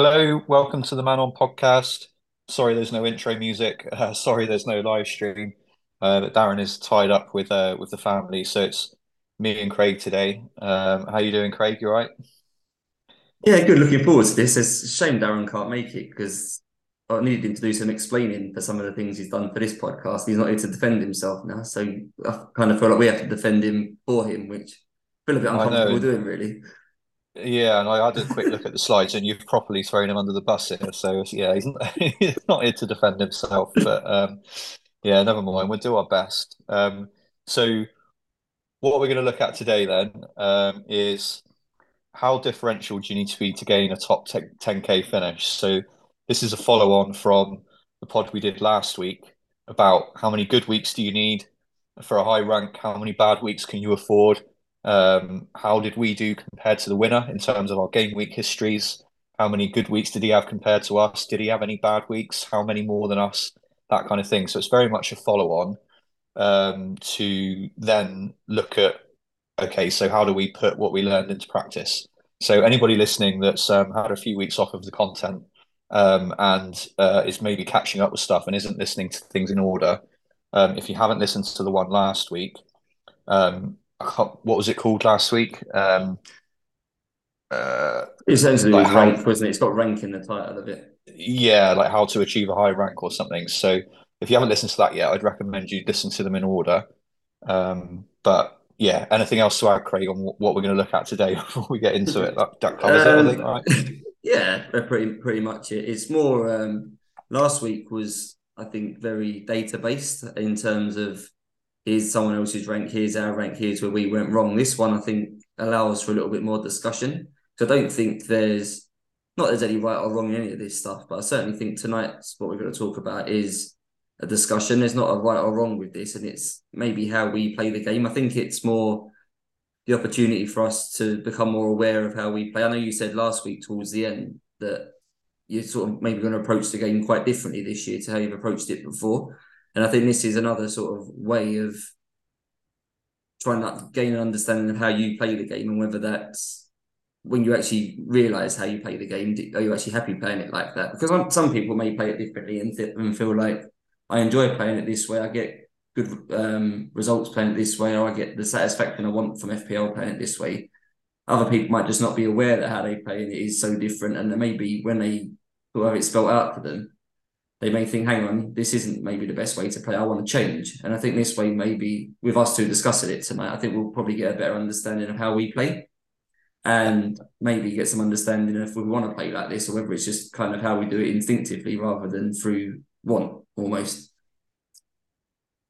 Hello, welcome to the Man On podcast. Sorry, there's no intro music. Uh, sorry, there's no live stream. Uh, but Darren is tied up with uh, with the family, so it's me and Craig today. Um, how you doing, Craig? You right? Yeah, good. Looking forward to this. It's a shame Darren can't make it because I needed him to do some explaining for some of the things he's done for this podcast. He's not here to defend himself now, so I kind of feel like we have to defend him for him, which I feel a bit uncomfortable doing, really. Yeah, and I had a quick look at the slides, and you've properly thrown him under the bus here. So yeah, he's not, he's not here to defend himself, but um, yeah, never mind. We'll do our best. Um, so what we're going to look at today then um, is how differential do you need to be to gain a top 10k finish? So this is a follow on from the pod we did last week about how many good weeks do you need for a high rank? How many bad weeks can you afford? Um, how did we do compared to the winner in terms of our game week histories? How many good weeks did he have compared to us? Did he have any bad weeks? How many more than us? That kind of thing. So it's very much a follow on um, to then look at okay, so how do we put what we learned into practice? So anybody listening that's um, had a few weeks off of the content um, and uh, is maybe catching up with stuff and isn't listening to things in order, um, if you haven't listened to the one last week, um, what was it called last week? Um, uh, Essentially, like was how, rank, wasn't it? It's got rank in the title of it. yeah, like how to achieve a high rank or something. So if you haven't listened to that yet, I'd recommend you listen to them in order. Um, but yeah, anything else to add, Craig, on what we're going to look at today before we get into it? That, that covers it, I think, Um, right? yeah, pretty pretty much it. It's more um, last week was I think very data based in terms of here's someone else's rank, here's our rank, here's where we went wrong. This one I think allows for a little bit more discussion. So I don't think there's not there's any right or wrong in any of this stuff, but I certainly think tonight's what we're going to talk about is a discussion. There's not a right or wrong with this, and it's maybe how we play the game. I think it's more the opportunity for us to become more aware of how we play. I know you said last week towards the end that you're sort of maybe going to approach the game quite differently this year to how you've approached it before. And I think this is another sort of way of trying to gain an understanding of how you play the game and whether that's when you actually realize how you play the game, are you actually happy playing it like that? Because some people may play it differently and, th- and feel like I enjoy playing it this way. I get good um, results playing it this way, or I get the satisfaction I want from FPL playing it this way. Other people might just not be aware that how they play it is so different, and maybe when they whoever it's spelled out for them, they may think, "Hang on, this isn't maybe the best way to play. I want to change." And I think this way, maybe with us two discussing it tonight, I think we'll probably get a better understanding of how we play, and maybe get some understanding of if we want to play like this, or whether it's just kind of how we do it instinctively rather than through want almost.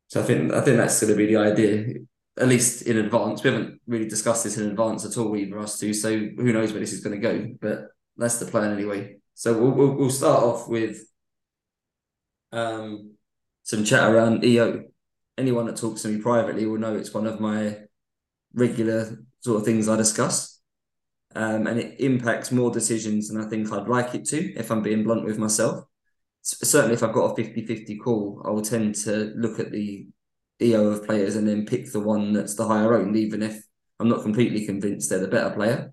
So I think I think that's going to be the idea, at least in advance. We haven't really discussed this in advance at all, either us two. So who knows where this is going to go? But that's the plan anyway. So we'll we'll, we'll start off with um, some chat around EO. Anyone that talks to me privately will know it's one of my regular sort of things I discuss. Um, and it impacts more decisions than I think I'd like it to, if I'm being blunt with myself certainly if I've got a 50-50 call, I will tend to look at the EO of players and then pick the one that's the higher owned, even if I'm not completely convinced they're the better player.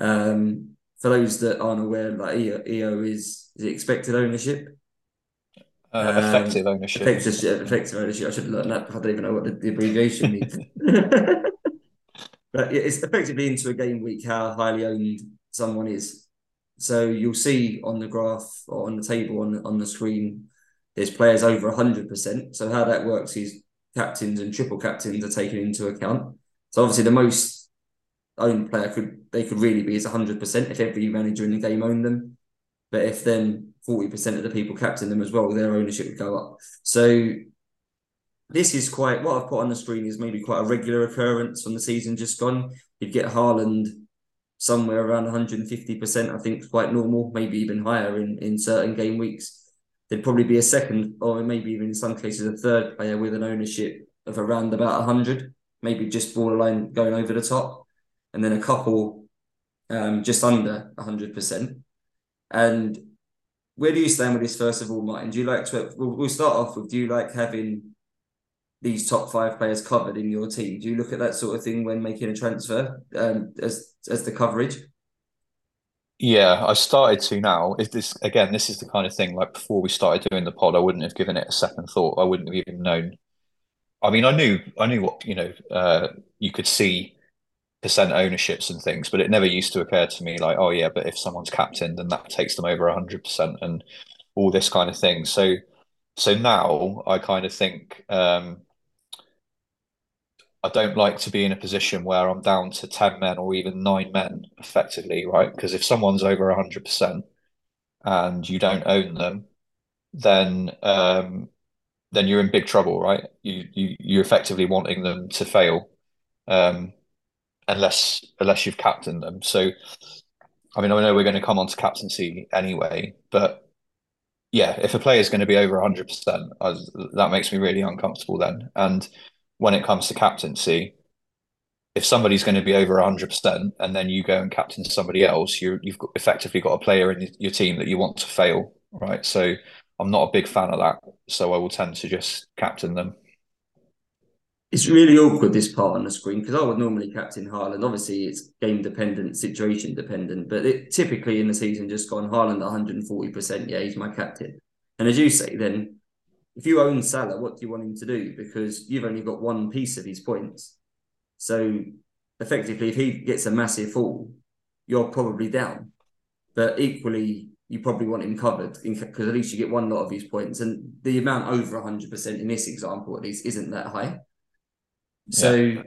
Um, for those that aren't aware, like EO, EO is is expected ownership. Uh, effective Um, ownership. effective, effective ownership. I should learn that. I don't even know what the, the abbreviation means. but it's effectively into a game week how highly owned someone is. So you'll see on the graph or on the table on on the screen, there's players over hundred percent. So how that works is captains and triple captains are taken into account. So obviously the most owned player could they could really be is hundred percent if every manager in the game owned them. But if then forty percent of the people captain them as well, their ownership would go up. So this is quite what I've put on the screen is maybe quite a regular occurrence on the season just gone. You'd get Haaland somewhere around 150%, I think quite normal, maybe even higher in, in certain game weeks. There'd probably be a second, or maybe even in some cases a third player with an ownership of around about 100, maybe just borderline going over the top, and then a couple um, just under 100%. And where do you stand with this, first of all, Martyn? Do you like to, we'll, we'll start off with, do you like having these top five players covered in your team? Do you look at that sort of thing when making a transfer um, as as the coverage? Yeah, I started to now. If this again, this is the kind of thing like before we started doing the pod, I wouldn't have given it a second thought. I wouldn't have even known. I mean, I knew I knew what, you know, uh you could see percent ownerships and things, but it never used to occur to me like, oh yeah, but if someone's captain, then that takes them over 100% and all this kind of thing. So so now I kind of think um I don't like to be in a position where I'm down to 10 men or even nine men effectively, right? Because if someone's over 100% and you don't own them, then um, then you're in big trouble, right? You you you're effectively wanting them to fail, um, unless unless you've captained them. So, I mean, I know we're going to come on to captaincy anyway, but yeah, if a player is going to be over 100%, I, that makes me really uncomfortable then. And when it comes to captaincy, if somebody's going to be over 100% and then you go and captain somebody else, you you've got, effectively got a player in your team that you want to fail, right? So I'm not a big fan of that. So I will tend to just captain them. It's really awkward this part on the screen because I would normally captain Haaland. Obviously, it's game dependent, situation dependent, but it, typically in the season just gone Haaland 140%. Yeah, he's my captain. And as you say, then if you own Salah, what do you want him to do? Because you've only got one piece of his points. So effectively, if he gets a massive fall, you're probably down. But equally, you probably want him covered because at least you get one lot of his points. And the amount over 100% in this example, at least, isn't that high. So yeah.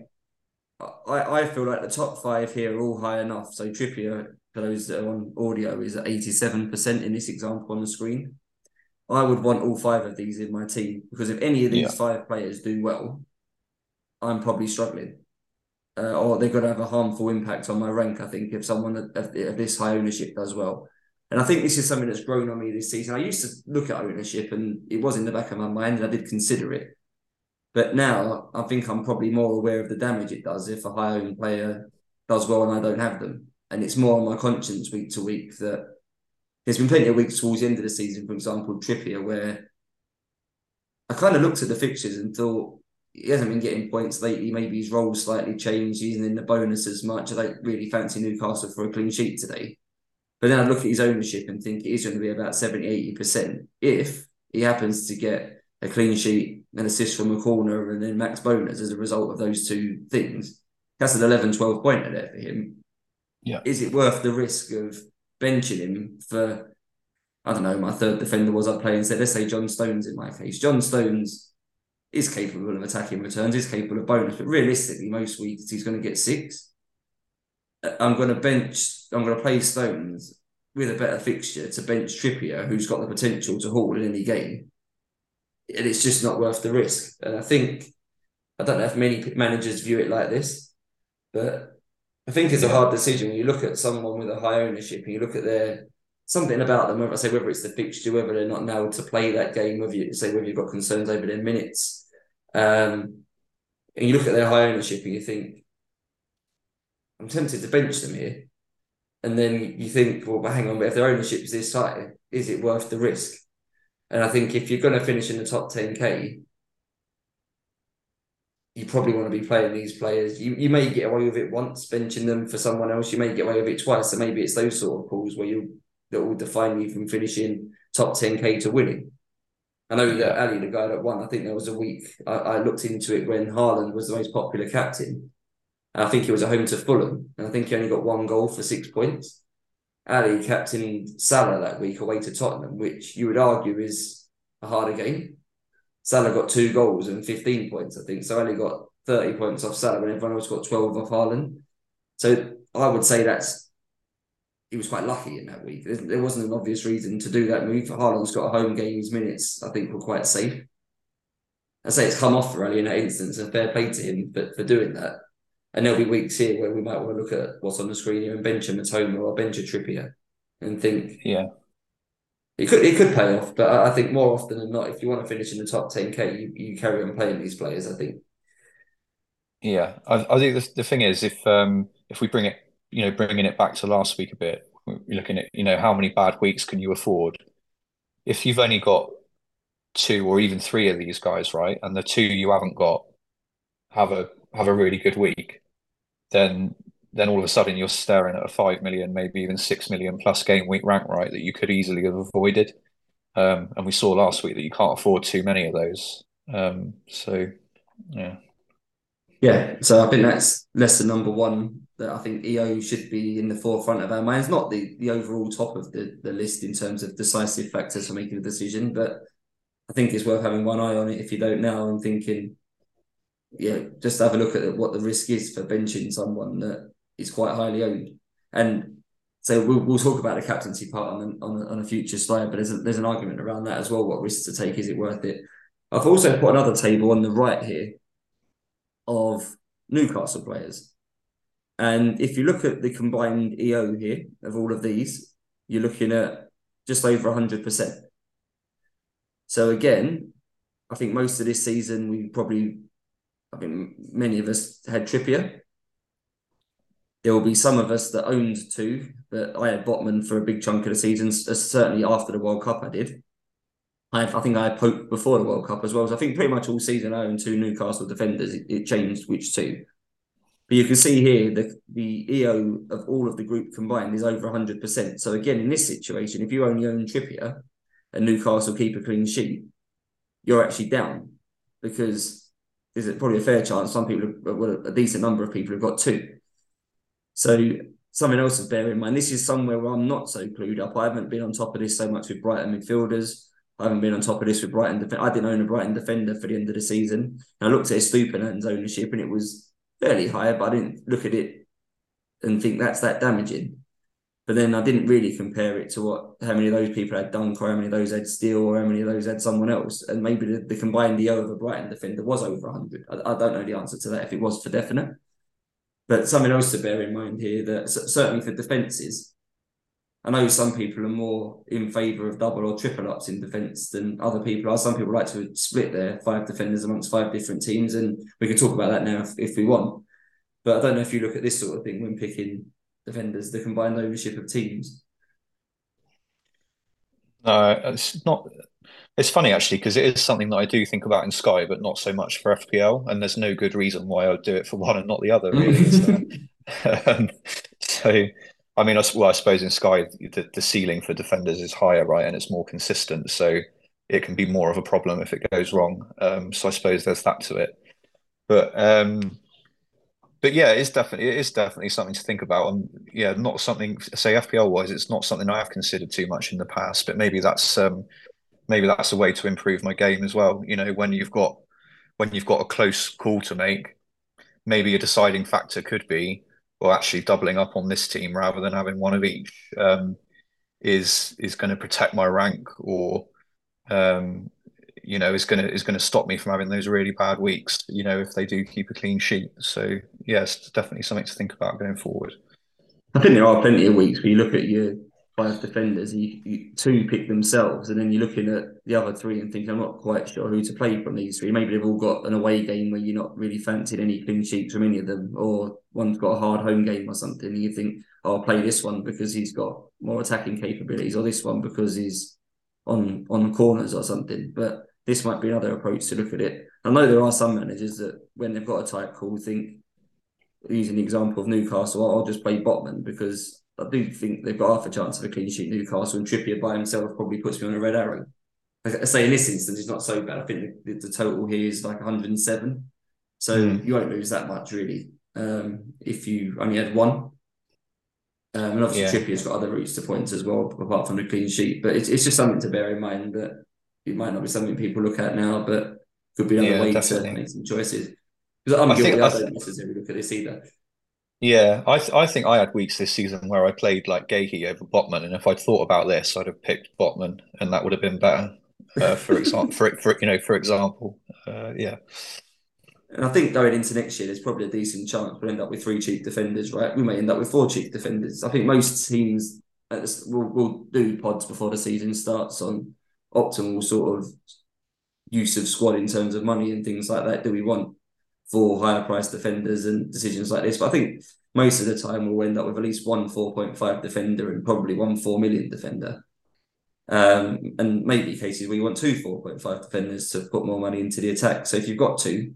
I, I feel like the top five here are all high enough. So Trippier, for those that are on audio, is at 87% in this example on the screen. I would want all five of these in my team because if any of these yeah. five players do well, I'm probably struggling. Uh, or they're going to have a harmful impact on my rank, I think, if someone of, of this high ownership does well. And I think this is something that's grown on me this season. I used to look at ownership and it was in the back of my mind and I did consider it. But now I think I'm probably more aware of the damage it does if a high owned player does well and I don't have them. And it's more on my conscience week to week that there's been plenty of weeks towards the end of the season, for example, Trippier, where I kind of looked at the fixtures and thought he hasn't been getting points lately. Maybe his role slightly changed. He's in the bonus as much. I don't really fancy Newcastle for a clean sheet today. But then I look at his ownership and think it is going to be about 70, 80% if he happens to get a clean sheet, an assist from a corner, and then max bonus as a result of those two things. That's an 11, 12 pointer there for him. Yeah. Is it worth the risk of benching him for, I don't know, my third defender was I playing, said, let's say John Stones in my case. John Stones is capable of attacking returns, is capable of bonus, but realistically, most weeks he's going to get six. Uh, I'm going to bench, I'm going to play Stones with a better fixture to bench Trippier, who's got the potential to haul in any game. And it's just not worth the risk. And I think, I don't know if many managers view it like this, but I think it's a hard decision when you look at someone with a high ownership and you look at their something about them. Whether I say whether it's the fixture, whether they're not now to play that game, whether you say whether you've got concerns over their minutes, um, and you look at their high ownership and you think, I'm tempted to bench them here, and then you think, well, hang on, but if their ownership is this high, is it worth the risk? And I think if you're going to finish in the top 10k, you probably want to be playing these players. You you may get away with it once benching them for someone else. You may get away with it twice. So maybe it's those sort of calls where you that will define you from finishing top ten k to winning. I know that Ali, the guy that won, I think there was a week I, I looked into it when Haaland was the most popular captain. I think he was at home to Fulham, and I think he only got one goal for six points. Ali captained Salah that week away to Tottenham, which you would argue is a harder game. Salah got two goals and 15 points, I think. So only got 30 points off Salah and everyone else got 12 off Haaland. So I would say that's he was quite lucky in that week. There wasn't an obvious reason to do that move. Haaland's got a home game. His minutes, I think, were quite safe. I say it's come off for Ali in that instance, and fair play to him for, for doing that. And there'll be weeks here where we might want to look at what's on the screen here and bench a Mitoma or bench a Trippier and think, yeah, it could it could pay off, but I think more often than not, if you want to finish in the top ten k, you, you carry on playing these players. I think. Yeah, I, I think the, the thing is, if um if we bring it, you know, bringing it back to last week a bit, we're looking at you know how many bad weeks can you afford? If you've only got two or even three of these guys, right, and the two you haven't got have a have a really good week, then then all of a sudden you're staring at a five million, maybe even six million plus game week rank right that you could easily have avoided. Um, and we saw last week that you can't afford too many of those. Um, so yeah. Yeah, so I think that's lesson number one that I think EO should be in the forefront of our minds. Not the the overall top of the, the list in terms of decisive factors for making a decision, but I think it's worth having one eye on it if you don't now and thinking, yeah, just have a look at what the risk is for benching someone that is quite highly owned. And so we'll, we'll talk about the captaincy part on, on, on a future slide, but there's, a, there's an argument around that as well. What risks to take? Is it worth it? I've also put another table on the right here of Newcastle players. And if you look at the combined EO here of all of these, you're looking at just over 100%. So again, I think most of this season we probably, I think many of us had Trippier. There will be some of us that owned two, but I had Botman for a big chunk of the season. Uh, certainly after the World Cup, I did. I, I think I had Pope before the World Cup as well. So I think pretty much all season I owned two Newcastle defenders. It, it changed which two. But you can see here the the EO of all of the group combined is over 100%. So again, in this situation, if you only own Trippier and Newcastle keep a clean sheet, you're actually down because there's probably a fair chance some people, well, a decent number of people have got two. So something else to bear in mind. This is somewhere where I'm not so clued up. I haven't been on top of this so much with Brighton midfielders. I haven't been on top of this with Brighton. Def- I didn't own a Brighton defender for the end of the season. And I looked at Estupiñán's ownership and it was fairly high, but I didn't look at it and think that's that damaging. But then I didn't really compare it to what how many of those people had Dunk or how many of those had Steele or how many of those had someone else. And maybe the, the combined EO of a Brighton defender was over 100. I, I, don't know the answer to that if it was for definite. But something else to bear in mind here that certainly for defences, I know some people are more in favour of double or triple ups in defence than other people are. Some people like to split their five defenders amongst five different teams, and we can talk about that now if, if we want. But I don't know if you look at this sort of thing when picking defenders, the combined ownership of teams. No, it's not. It's funny actually because it is something that I do think about in Sky, but not so much for FPL. And there's no good reason why I would do it for one and not the other, really. so, um, so I mean, I, well, I suppose in Sky the, the ceiling for defenders is higher, right, and it's more consistent, so it can be more of a problem if it goes wrong. Um, so I suppose there's that to it, but um, but yeah, it's definitely it is definitely something to think about, and yeah, not something say FPL wise, it's not something I have considered too much in the past, but maybe that's um, maybe that's a way to improve my game as well. You know, when you've got when you've got a close call to make, maybe a deciding factor could be well, actually doubling up on this team rather than having one of each um, is is going to protect my rank or um, you know is going to is going to stop me from having those really bad weeks you know if they do keep a clean sheet so yeah, definitely something to think about going forward i think there are plenty of weeks where you look at your five defenders, you, you, two pick themselves, and then you're looking at the other three and thinking, I'm not quite sure who to play from these three. Maybe they've all got an away game where you're not really fancying any clean sheets from any of them, or one's got a hard home game or something, and you think, oh, I'll play this one because he's got more attacking capabilities, or this one because he's on on corners or something. But this might be another approach to look at it. I know there are some managers that when they've got a tight call think using the example of Newcastle, I'll just play Botman because I do think they've got half a chance of a clean sheet Newcastle, and Trippier by himself probably puts me on a red arrow. I say in this instance, it's not so bad. I think the, the total here is like 107, so mm. you won't lose that much really um, if you only had one. Um, and obviously, yeah. Trippier's got other routes to points as well, apart from the clean sheet. But it's, it's just something to bear in mind that it might not be something people look at now, but could be another yeah, way definitely. to make some choices. Because I'm I guilty, think, I, I don't necessarily look at this either. Yeah, I th- I think I had weeks this season where I played like Guéhi over Botman, and if I'd thought about this, I'd have picked Botman, and that would have been better. Uh, for example, for, for you know, for example, uh, yeah. And I think going into next year, there's probably a decent chance we'll end up with three cheap defenders, right? We may end up with four cheap defenders. I think most teams will will do pods before the season starts on optimal sort of use of squad in terms of money and things like that. Do we want for higher price defenders and decisions like this. But I think most of the time we'll end up with at least one 4.5 defender and probably one 4 million defender. Um, and maybe cases where you want two 4.5 defenders to put more money into the attack. So if you've got two,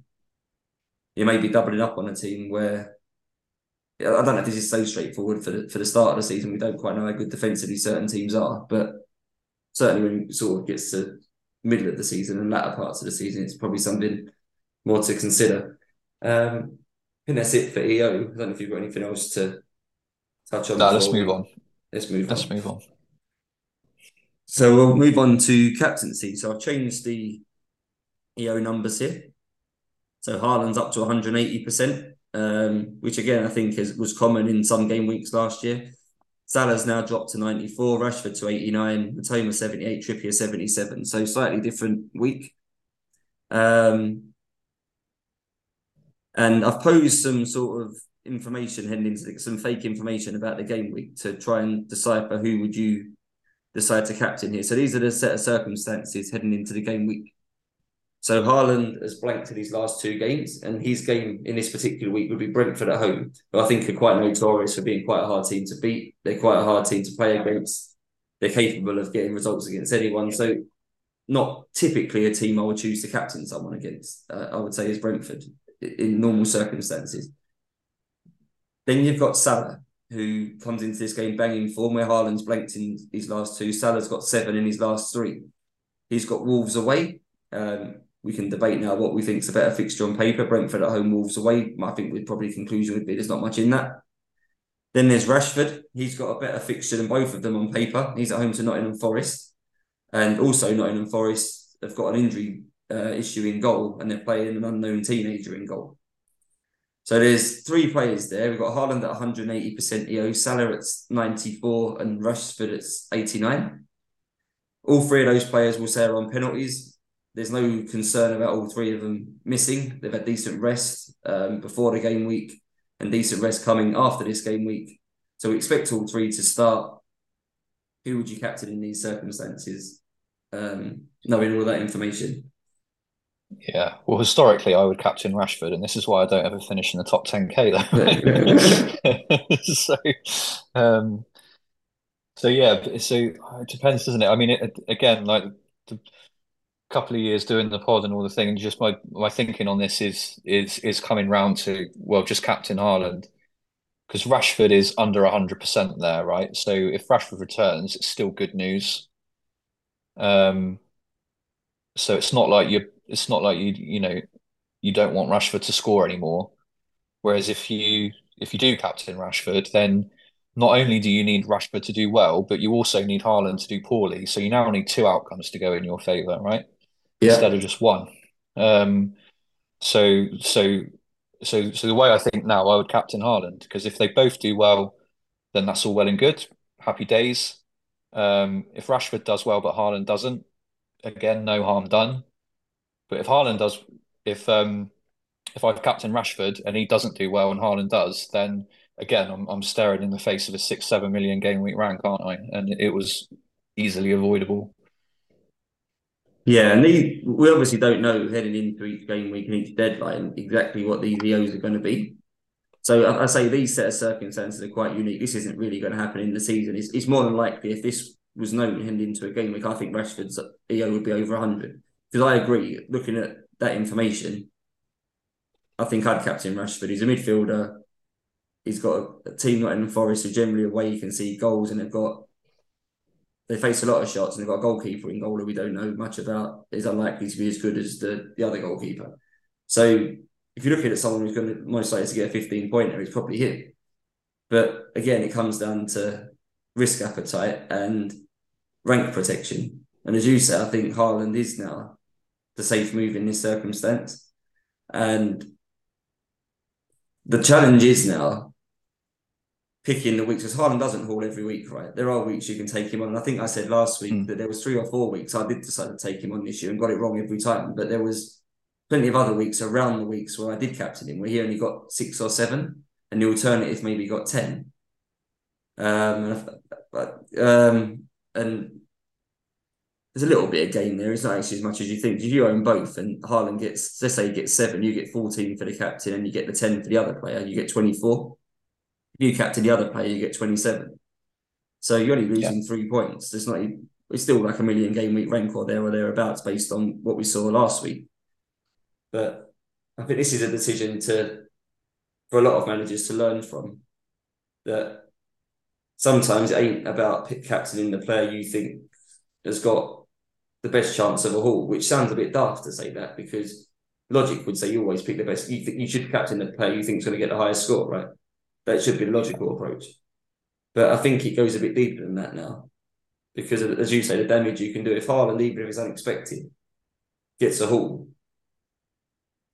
you may be doubling up on a team where I don't know if this is so straightforward for the for the start of the season. We don't quite know how good defensively certain teams are, but certainly when it sort of gets to middle of the season and latter parts of the season, it's probably something more to consider. Um, I think that's it for EO. I don't know if you've got anything else to touch on. No, let's move on. Let's move let's on. move on. So we'll move on to captaincy. So I've changed the EO numbers here. So Haaland's up to 180%, um, which again I think is, was common in some game weeks last year. Salah's now dropped to 94, Rashford to 89, Mitoma 78, Trippier 77. So slightly different week. Um, and I've posed some sort of information heading into some fake information about the game week to try and decipher who would you decide to captain here. So these are the set of circumstances heading into the game week. So Haaland has blanked in his last two games, and his game in this particular week would be Brentford at home, who I think are quite notorious for being quite a hard team to beat. They're quite a hard team to play against. They're capable of getting results against anyone. So not typically a team I would choose to captain someone against. Uh, I would say is Brentford in normal circumstances. Then you've got Salah, who comes into this game banging form, where Haaland's blanked in his last two. Salah's got seven in his last three. He's got Wolves away. Um, we can debate now what we think is a better fixture on paper. Brentford at home, Wolves away. I think we'd probably conclusion would be there's not much in that. Then there's Rashford. He's got a better fixture than both of them on paper. He's at home to Nottingham Forest, and also Nottingham Forest have got an injury uh, issue in goal, and they're playing an unknown teenager in goal. So there's three players there. We've got Haaland at 180% EO, Salah at 94, and Rashford at 89. All three of those players will say are on penalties. There's no concern about all three of them missing. They've had decent rest um, before the game week and decent rest coming after this game week. So we expect all three to start. Who would you captain in these circumstances, um, knowing all that information? Yeah, well, historically, I would captain Rashford, and this is why I don't ever finish in the top 10k though. so, um, so yeah, so it depends, doesn't it? I mean, it, again, like the, couple of years doing the pod and all the thing, and just my my thinking on this is is is coming round to well, just captain Haaland because Rashford is under hundred percent there, right? So if Rashford returns, it's still good news. Um, so it's not like you it's not like you you know you don't want Rashford to score anymore. Whereas if you if you do captain Rashford, then not only do you need Rashford to do well, but you also need Haaland to do poorly. So you now need two outcomes to go in your favour, right? yeah. instead of just one. Um, so so so so the way I think now, I would captain Haaland because if they both do well, then that's all well and good. Happy days. Um, if Rashford does well but Haaland doesn't, again, no harm done. But if Haaland does, if um, if I've captain Rashford and he doesn't do well and Haaland does, then again, I'm I'm staring in the face of a six seven million game week rank, aren't I? And it was easily avoidable. Yeah, and these, we obviously don't know heading into each game week and each deadline exactly what these EOs are going to be. So I, I, say these set of circumstances are quite unique. This isn't really going to happen in the season. It's, it's more than likely if this was known heading into a game week, I think Rashford's EO would be over 100. Because I agree, looking at that information, I think I'd captain Rashford. He's a midfielder. He's got a, a team not in the Forest who generally away you can see goals and they've got they face a lot of shots and they've got a goalkeeper in goal who we don't know much about is unlikely to be as good as the, the other goalkeeper. So if you're looking at someone who's going to most likely to get a 15 pointer, it's probably him. But again, it comes down to risk appetite and rank protection. And as you say, I think Haaland is now the safe move in this circumstance. And the challenge is now picking the weeks because Haaland doesn't haul every week, right? There are weeks you can take him on. And I think I said last week mm. that there was three or four weeks I did decide to take him on this year and got it wrong every time. But there was plenty of other weeks around the weeks where I did captain him, where he only got six or seven, and the alternative maybe got ten. Um, but um, and there's a little bit of gain there. It's not actually as much as you think. If you own both, and Haaland gets, let's say, he gets seven, you get fourteen for the captain, and you get the ten for the other player, you get twenty four If you captain the other player, you get 27. So you're only losing yeah. three points. It's not it's still like a million game week rank or there or thereabouts based on what we saw last week. But I think this is a decision to for a lot of managers to learn from. that sometimes it ain't about pick captaining the player you think has got the best chance of a haul, which sounds a bit daft to say that because logic would say you always pick the best. You think you should captain the player you think is going to get the highest score, right? That should be the logical approach. But I think it goes a bit deeper than that now. Because as you say, the damage you can do if Haaland, even if it's unexpected, gets a haul.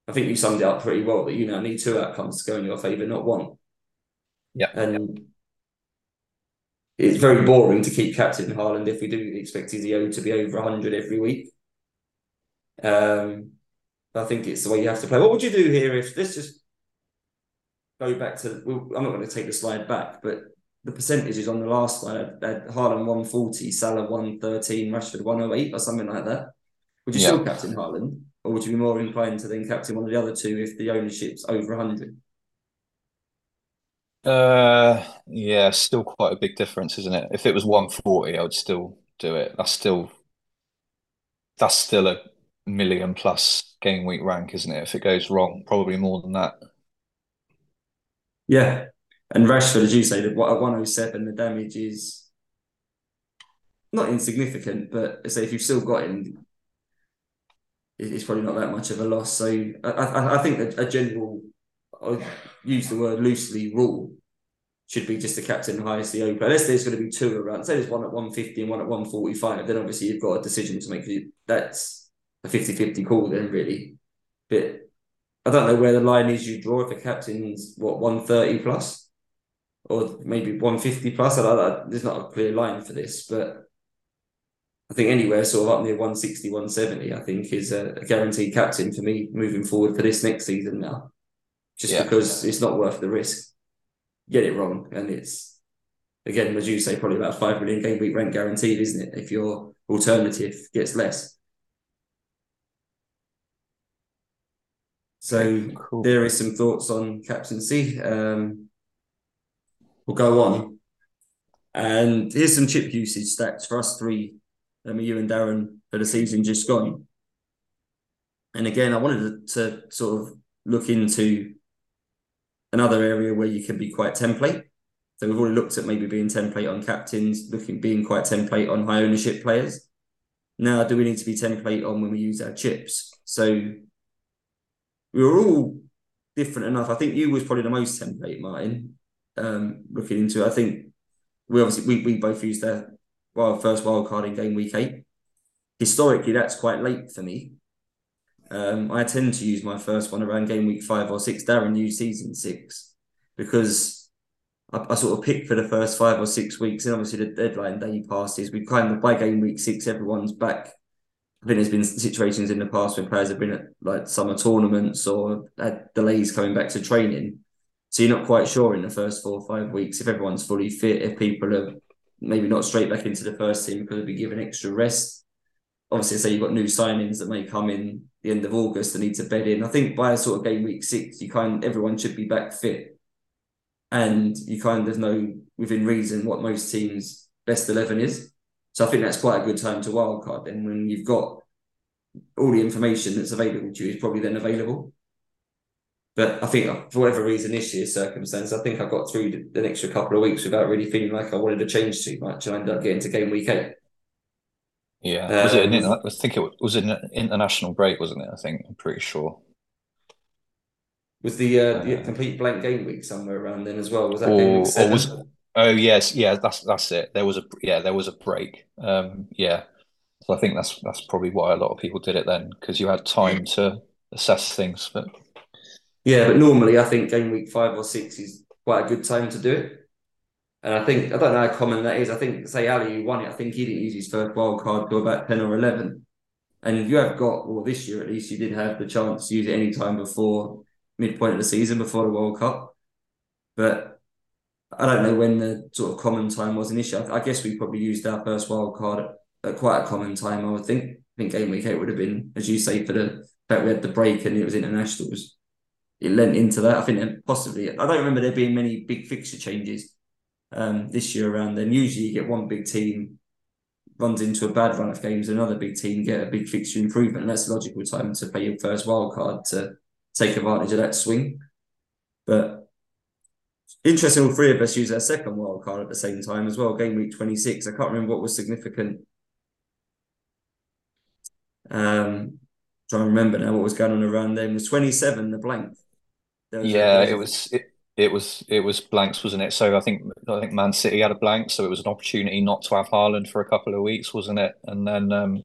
I think you summed it up pretty well that you now need two outcomes to go in your favour, not one. Yeah. And it's very boring to keep captain Haaland if we do expect his EO to be over 100 every week. Um, I think it's the way you have to play. What would you do here if this just go back to? Well, I'm not going to take the slide back, but the percentages on the last slide had Haaland 140, Salah 113, Rashford 108, or something like that. Would you yeah. still captain Haaland, or would you be more inclined to then captain one of the other two if the ownership's over 100? Uh, yeah, still quite a big difference, isn't it? If it was 140, I would still do it. That's still that's still a million plus game week rank, isn't it? If it goes wrong, probably more than that. Yeah, and Rashford, as you say, at 107, the damage is not insignificant, but say if you've still got him, it's probably not that much of a loss. So I, I, I think a, a general, use the word loosely, rule should be just the captain the highest the player. Unless there's going to be two around, say there's one at 150 and one at 145, then obviously you've got a decision to make. That's a 50 50 call, then really. But I don't know where the line is you draw if a captain's what 130 plus or maybe 150 plus. I don't. There's not a clear line for this, but I think anywhere sort of up near 160, 170, I think is a, a guaranteed captain for me moving forward for this next season now. Just yeah. because it's not worth the risk. Get it wrong. And it's, again, as you say, probably about 5 million game week rent guaranteed, isn't it? If your alternative gets less. So cool. there is some thoughts on captaincy. Um, we'll go on. And here's some chip usage stats for us three um, you and Darren for the season just gone. And again, I wanted to, to sort of look into another area where you can be quite template. So we've already looked at maybe being template on captains, looking being quite template on high ownership players. Now, do we need to be template on when we use our chips? So we were all different enough. I think you was probably the most template, Martyn. Um, looking into, it. I think we obviously we, we both used that well, first wild card in game week eight. Historically, that's quite late for me. Um, I tend to use my first one around game week five or six. Darren used season six because I, I, sort of pick for the first five or six weeks, and obviously the deadline day passes. We kind of by game week six, everyone's back. I think there's been situations in the past when players have been at like summer tournaments or had delays coming back to training. So you're not quite sure in the first four or five weeks if everyone's fully fit, if people are maybe not straight back into the first team because they've been given extra rest. Obviously, say you've got new signings that may come in the end of August that need to bed in. I think by sort of game week six, you kind everyone should be back fit, and you kind of know within reason what most teams' best eleven is. So I think that's quite a good time to wildcard. Then when you've got all the information that's available to you is probably then available. But I think uh, for whatever reason, this year's circumstance, I think I got through the, the extra couple of weeks without really feeling like I wanted to change too much, and I ended up getting to game week eight. Yeah, um, was it? An, I think it was an international break, wasn't it? I think I'm pretty sure. Was the, uh, the uh, complete blank game week somewhere around then as well? Was that or, game week seven? Was, oh yes, yeah, that's that's it. There was a yeah, there was a break. Um, yeah, so I think that's that's probably why a lot of people did it then because you had time to assess things. But yeah, but normally I think game week five or six is quite a good time to do it. And I think I don't know how common that is. I think say Ali who won it, I think he didn't use his first wild card till about ten or eleven. And you have got, well, this year at least, you did have the chance to use it any time before midpoint of the season, before the World Cup. But I don't know when the sort of common time was initially. I guess we probably used our first wild card at, at quite a common time. I would think. I think game week eight would have been, as you say, for the fact we had the break and it was internationals it lent into that. I think possibly I don't remember there being many big fixture changes um, this year around. Then usually you get one big team runs into a bad run of games, another big team get a big fixture improvement, and that's a logical time to play your first wild card to take advantage of that swing. But Interesting, all three of us use our second wild card at the same time as well. Game week 26. I can't remember what was significant. Um, trying to remember now what was going on around then. It was 27, the blank. Yeah, it was it, it was it was blanks, wasn't it? So I think I think Man City had a blank, so it was an opportunity not to have Haaland for a couple of weeks, wasn't it? And then um,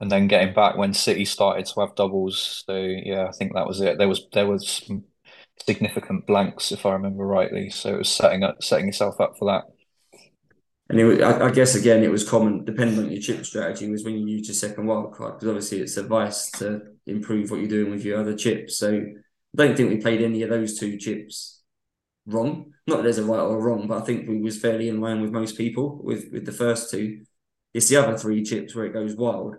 and then getting back when City started to have doubles. So yeah, I think that was it. There was there was some significant blanks if I remember rightly. So it was setting up setting yourself up for that. And it, I, I, guess again, it was common, depending on your chip strategy, was when you use your second wild card because obviously it's advice to improve what you're doing with your other chips. So I don't think we played any of those two chips wrong. Not that there's a right or a wrong, but I think we was fairly in line with most people with with the first two. It's the other three chips where it goes wild.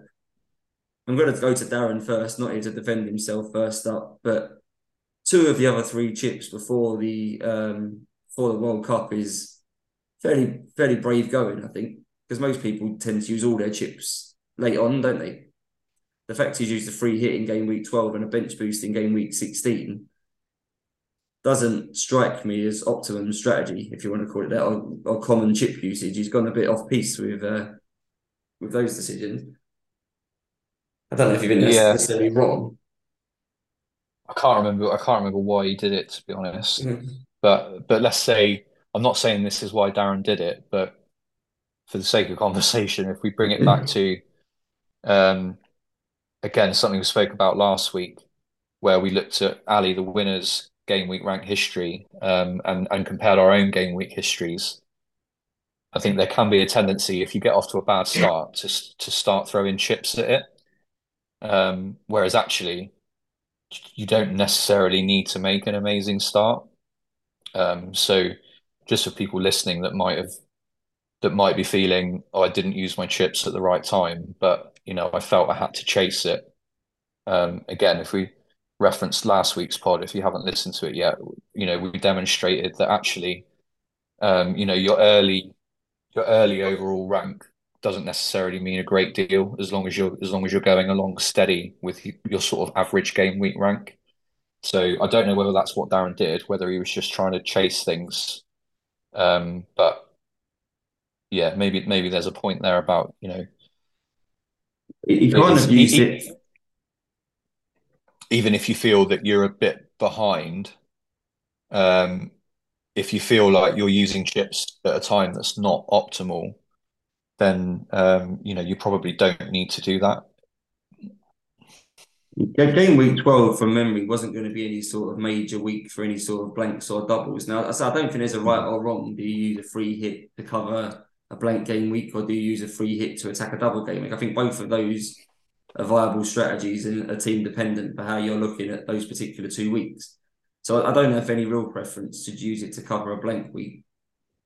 I'm going to go to Darren first, not here to defend himself first up, but two of the other three chips before the um, before the World Cup is fairly fairly brave going, I think, because most people tend to use all their chips late on, don't they? The fact he's used a free hit in game week 12 and a bench boost in game week 16 doesn't strike me as optimum strategy, if you want to call it that, or, or common chip usage. He's gone a bit off piece with uh, with those decisions. I don't know if you've been yeah. necessarily wrong. I can't remember. I can't remember why he did it, to be honest. Mm-hmm. But but let's say I'm not saying this is why Darren did it, but for the sake of conversation, if we bring it back to um, again something we spoke about last week, where we looked at Ali the winners game week rank history um, and and compared our own game week histories. I think there can be a tendency if you get off to a bad start to to start throwing chips at it, um, whereas actually you don't necessarily need to make an amazing start. Um, so just for people listening that might have that might be feeling, oh, I didn't use my chips at the right time, but you know, I felt I had to chase it. Um, again, if we referenced last week's pod, if you haven't listened to it yet, you know, we demonstrated that actually, um, you know, your early your early overall rank doesn't necessarily mean a great deal as long as you're as long as you're going along steady with your sort of average game week rank. So I don't know whether that's what Darren did, whether he was just trying to chase things um, but yeah, maybe maybe there's a point there about you know. He kind of used it. Even if you feel that you're a bit behind, um, if you feel like you're using chips at a time that's not optimal, then um, you know you probably don't need to do that. Game week 12 from memory wasn't going to be any sort of major week for any sort of blanks or doubles. Now, I don't think there's a right or wrong. Do you use a free hit to cover a blank game week or do you use a free hit to attack a double game week? I think both of those viable strategies and are team dependent for how you're looking at those particular two weeks. So I don't have any real preference. Should use it to cover a blank week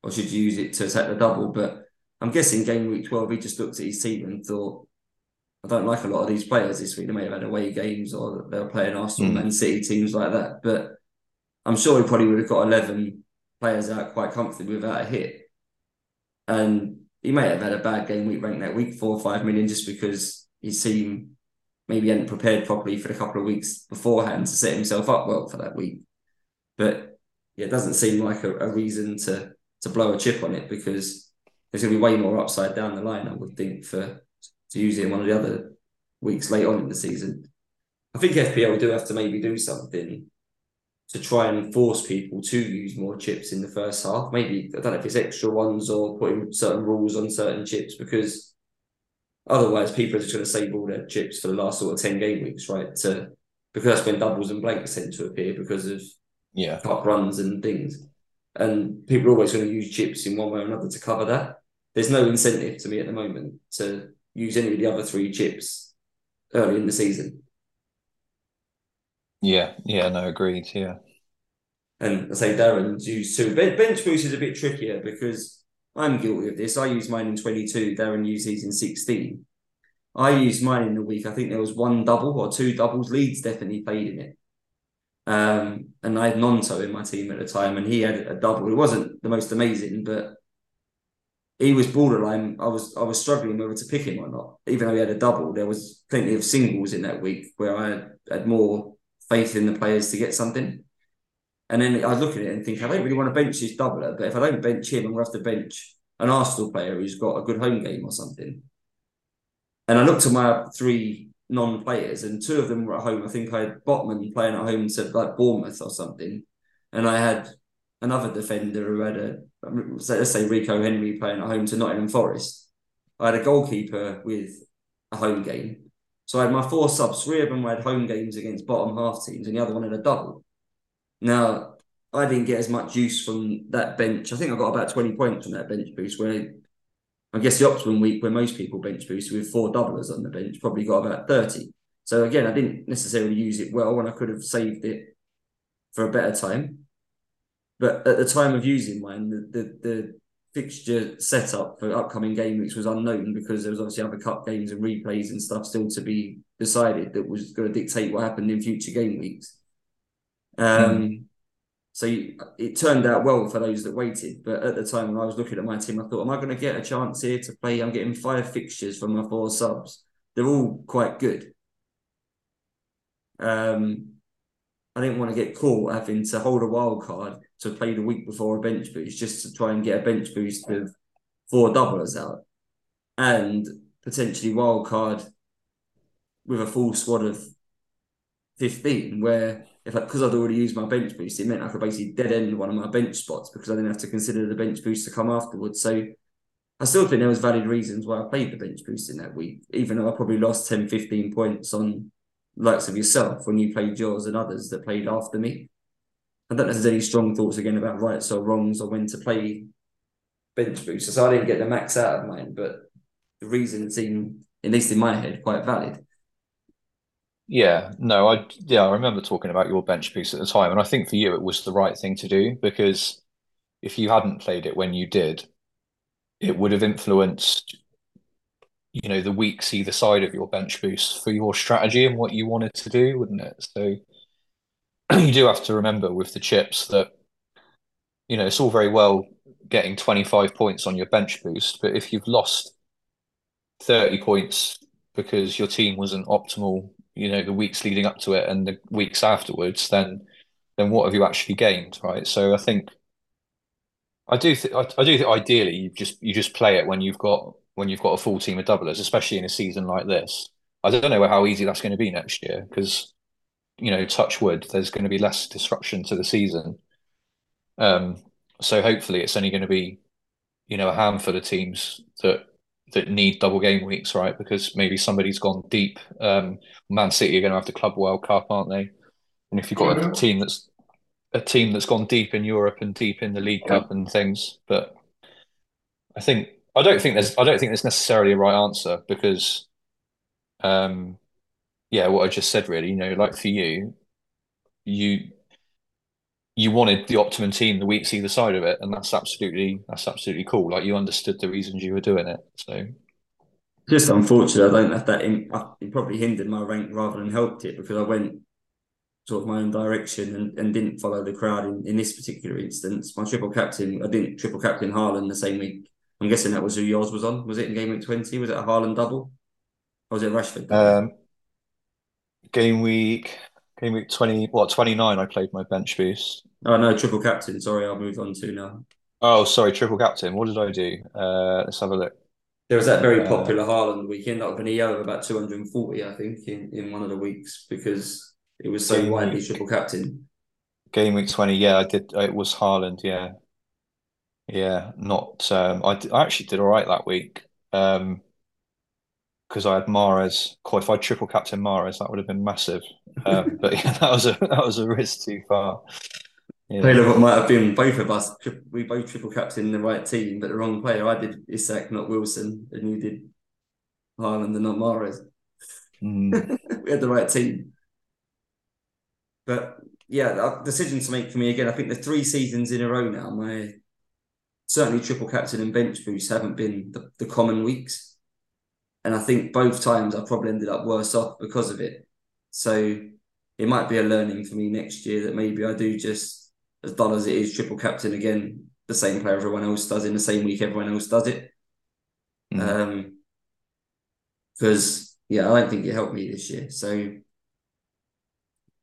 or should you use it to attack the double? But I'm guessing game week 12, he just looked at his team and thought, I don't like a lot of these players this week. They may have had away games or they were playing Arsenal mm. and City teams like that. But I'm sure he probably would have got 11 players out quite comfortably without a hit. And he may have had a bad game week rank that week, four or five million, just because his team maybe hadn't prepared properly for a couple of weeks beforehand to set himself up well for that week. But yeah, it doesn't seem like a, a reason to to blow a chip on it because there's going to be way more upside down the line, I would think, for to use it in one of the other weeks late on in the season. I think FPL do have to maybe do something to try and force people to use more chips in the first half. Maybe I don't know if it's extra ones or putting certain rules on certain chips because otherwise people are just going to save all their chips for the last sort of 10 game weeks, right? To because that's when doubles and blanks tend to appear because of yeah cup runs and things. And people are always going to use chips in one way or another to cover that. There's no incentive to me at the moment to use any of the other three chips early in the season. Yeah, yeah, no, agreed. Yeah. And I say Darren's used two. Bench boost is a bit trickier because I'm guilty of this. I used mine in 22. Darren used his in 16. I used mine in the week. I think there was one double or two doubles. Leeds definitely played in it. Um, and I had Gnonto in my team at the time, and he had a double. It wasn't the most amazing, but he was borderline. I was I was struggling whether to pick him or not. Even though he had a double, there was plenty of singles in that week where I had more faith in the players to get something. And then I look at it and think, I don't really want to bench this doubler, but if I don't bench him, I'm going to have to bench an Arsenal player who's got a good home game or something. And I looked at my three non-players, and two of them were at home. I think I had Botman playing at home to like Bournemouth or something, and I had another defender who had a let's say Rico Henry playing at home to Nottingham Forest. I had a goalkeeper with a home game. So I had my four subs, three of them had home games against bottom half teams, and the other one had a double. Now, I didn't get as much use from that bench. I think I got about 20 points from that bench boost, where I guess the Optimum week, where most people bench boost with four doublers on the bench, probably got about 30. So again, I didn't necessarily use it well, and I could have saved it for a better time. But at the time of using mine, the, the, the fixture setup for upcoming game weeks was unknown because there was obviously other cup games and replays and stuff still to be decided that was going to dictate what happened in future game weeks. Um, mm. So it turned out well for those that waited. But at the time when I was looking at my team, I thought, am I going to get a chance here to play? I'm getting five fixtures from my four subs. They're all quite good. Um, I didn't want to get caught having to hold a wild card to play the week before a bench boost just to try and get a bench boost with four doublers out and potentially wild card with a full squad of 15 where if because I'd already used my bench boost it meant I could basically dead end one of my bench spots because I didn't have to consider the bench boost to come afterwards so I still think there was valid reasons why I played the bench boost in that week even though I probably lost 10 15 points on likes of yourself when you played yours and others that played after me I don't know if there's any strong thoughts again about rights or wrongs or when to play bench booster. So I didn't get the max out of mine, but the reason seemed, at least in my head, quite valid. Yeah, no, I yeah, I remember talking about your bench piece at the time, and I think for you it was the right thing to do because if you hadn't played it when you did, it would have influenced, you know, the weeks either side of your bench boost for your strategy and what you wanted to do, wouldn't it? So you do have to remember with the chips that you know it's all very well getting 25 points on your bench boost, but if you've lost 30 points because your team wasn't optimal, you know, the weeks leading up to it and the weeks afterwards, then then what have you actually gained, right? So I think I do think I, I do think ideally you just you just play it when you've got when you've got a full team of doublers, especially in a season like this. I don't know how easy that's going to be next year because you know, touch wood, there's going to be less disruption to the season. Um, so hopefully it's only going to be, you know, a handful of teams that that need double game weeks, right? Because maybe somebody's gone deep. Um, Man City are going to have the Club World Cup, aren't they? And if you've got a team that's a team that's gone deep in Europe and deep in the League Cup and things, but I think I don't think there's I don't think there's necessarily a right answer because um, yeah, what I just said really, you know, like for you, you you wanted the optimum team the weeks either side of it, and that's absolutely that's absolutely cool. Like you understood the reasons you were doing it. So just unfortunate, I don't have that. In, it probably hindered my rank rather than helped it because I went sort of my own direction and, and didn't follow the crowd in, in this particular instance. My triple captain, I didn't triple captain Haaland the same week. I'm guessing that was who yours was on. Was it in game week 20? Was it a Haaland double? Or was it Rashford? Um, game week, game week twenty, what twenty nine? I played my bench boost. Oh no, triple captain. Sorry, I'll move on to now. Oh, sorry, triple captain. What did I do? Uh, let's have a look. There was that very uh, popular uh, Haaland weekend. That been a EO of about two hundred and forty, I think, in, in one of the weeks because it was so widely week, triple captain. Game week twenty, yeah, I did. It was Haaland, yeah, yeah. Not, um, I, I actually did all right that week. Um, because I had Mahrez. Qualified triple captain Mahrez, that would have been massive. Um, but yeah, that was a that was a risk too far. Yeah. Taylor might have been both of us. We both triple captain the right team, but the wrong player. I did Isak, not Wilson, and you did Haaland and not Mahrez. Mm. we had the right team. But yeah, decision to make for me again. I think the three seasons in a row now, my certainly triple captain and bench boost haven't been the, the common weeks. And I think both times I probably ended up worse off because of it. So it might be a learning for me next year that maybe I do just, as dull as it is, triple captain again, the same player everyone else does in the same week everyone else does it. Mm. Um, because yeah, I don't think it helped me this year. So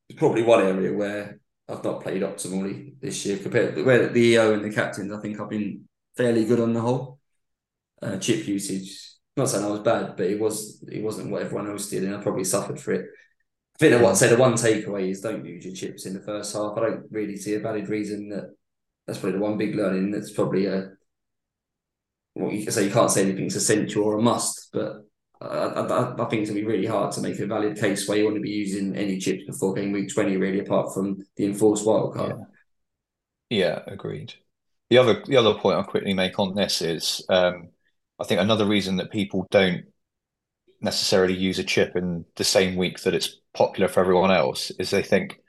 it's probably one area where I've not played optimally this year compared to where the EO and the captains. I think I've been fairly good on the whole. Uh, chip usage, not saying I was bad, but it was it wasn't what everyone else did, and I probably suffered for it. I think what say the one takeaway is don't use your chips in the first half. I don't really see a valid reason that that's probably the one big learning. That's probably a well, you can say you can't say anything's essential or a must, but I, I, I, think it's to be really hard to make a valid case where you want to be using any chips before game week 20, really, apart from the enforced wildcard. Yeah. yeah, agreed. The other the other point I'll quickly make on this is um, I think another reason that people don't necessarily use a chip in the same week that it's popular for everyone else is they think,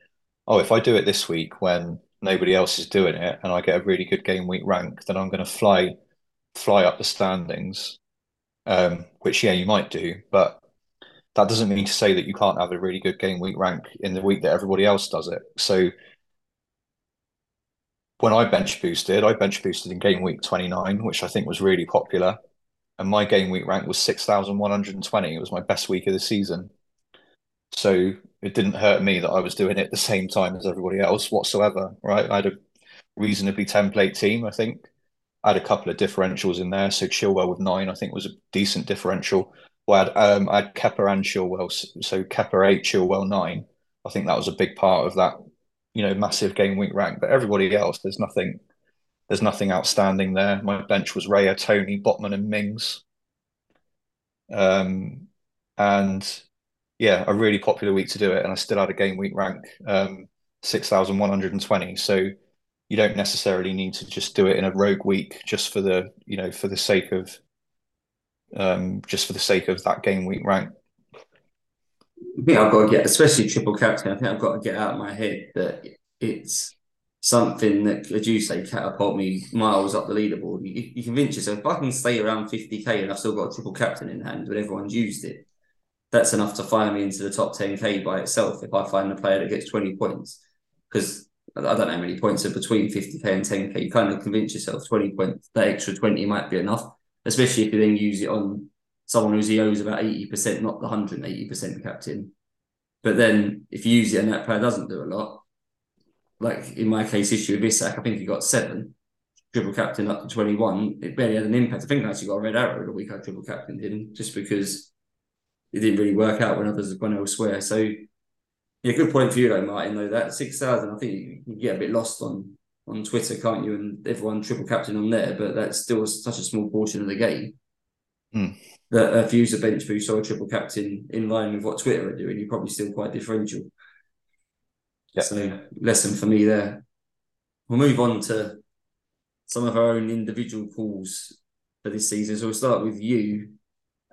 oh, if I do it this week when nobody else is doing it and I get a really good game week rank, then I'm going to fly fly up the standings um, which yeah, you might do, but that doesn't mean to say that you can't have a really good game week rank in the week that everybody else does it. So when I bench boosted, I bench boosted in game week 29, which I think was really popular. And my game week rank was 6,120. It was my best week of the season. So it didn't hurt me that I was doing it at the same time as everybody else whatsoever, right? I had a reasonably template team, I think. I had a couple of differentials in there. So Chilwell with nine, I think, was a decent differential. Well, I had, um, had Kepa and Chilwell. So Kepa eight, Chilwell nine. I think that was a big part of that, you know, massive game week rank. But everybody else, there's nothing, there's nothing outstanding there. My bench was Raya, Toney, Botman, and Mings. Um, and yeah, a really popular week to do it, and I still had a game week rank um, six thousand one hundred and twenty. So you don't necessarily need to just do it in a rogue week just for the you know for the sake of um just for the sake of that game week rank. I think I've got to get, especially triple captain. I think I've got to get out of my head that it's something that, as you say, catapult me miles up the leaderboard. You, you convince yourself if I can stay around 50k and I've still got a triple captain in hand, but everyone's used it, that's enough to fire me into the top 10k by itself. If I find a player that gets 20 points, because I don't know how many points are between 50k and 10k. You kind of convince yourself 20 points, that extra 20 might be enough, especially if you then use it on someone who's owes about 80%, not the 180% captain. But then if you use it and that player doesn't do a lot, like in my case, issue with Isak, I think he got seven, triple captain up to 21. It barely had an impact. I think I actually got a red arrow the week I triple captain him just because it didn't really work out when others have gone elsewhere. So yeah, good point for you though, Martyn. Though that six thousand, I think you get a bit lost on on Twitter, can't you? And everyone triple captain on there, but that's still such a small portion of the game. Mm. That if you use a bench boost or a triple captain in line with what Twitter are doing, you're probably still quite differential. Yep. So lesson for me there. We'll move on to some of our own individual calls for this season. So we'll start with you.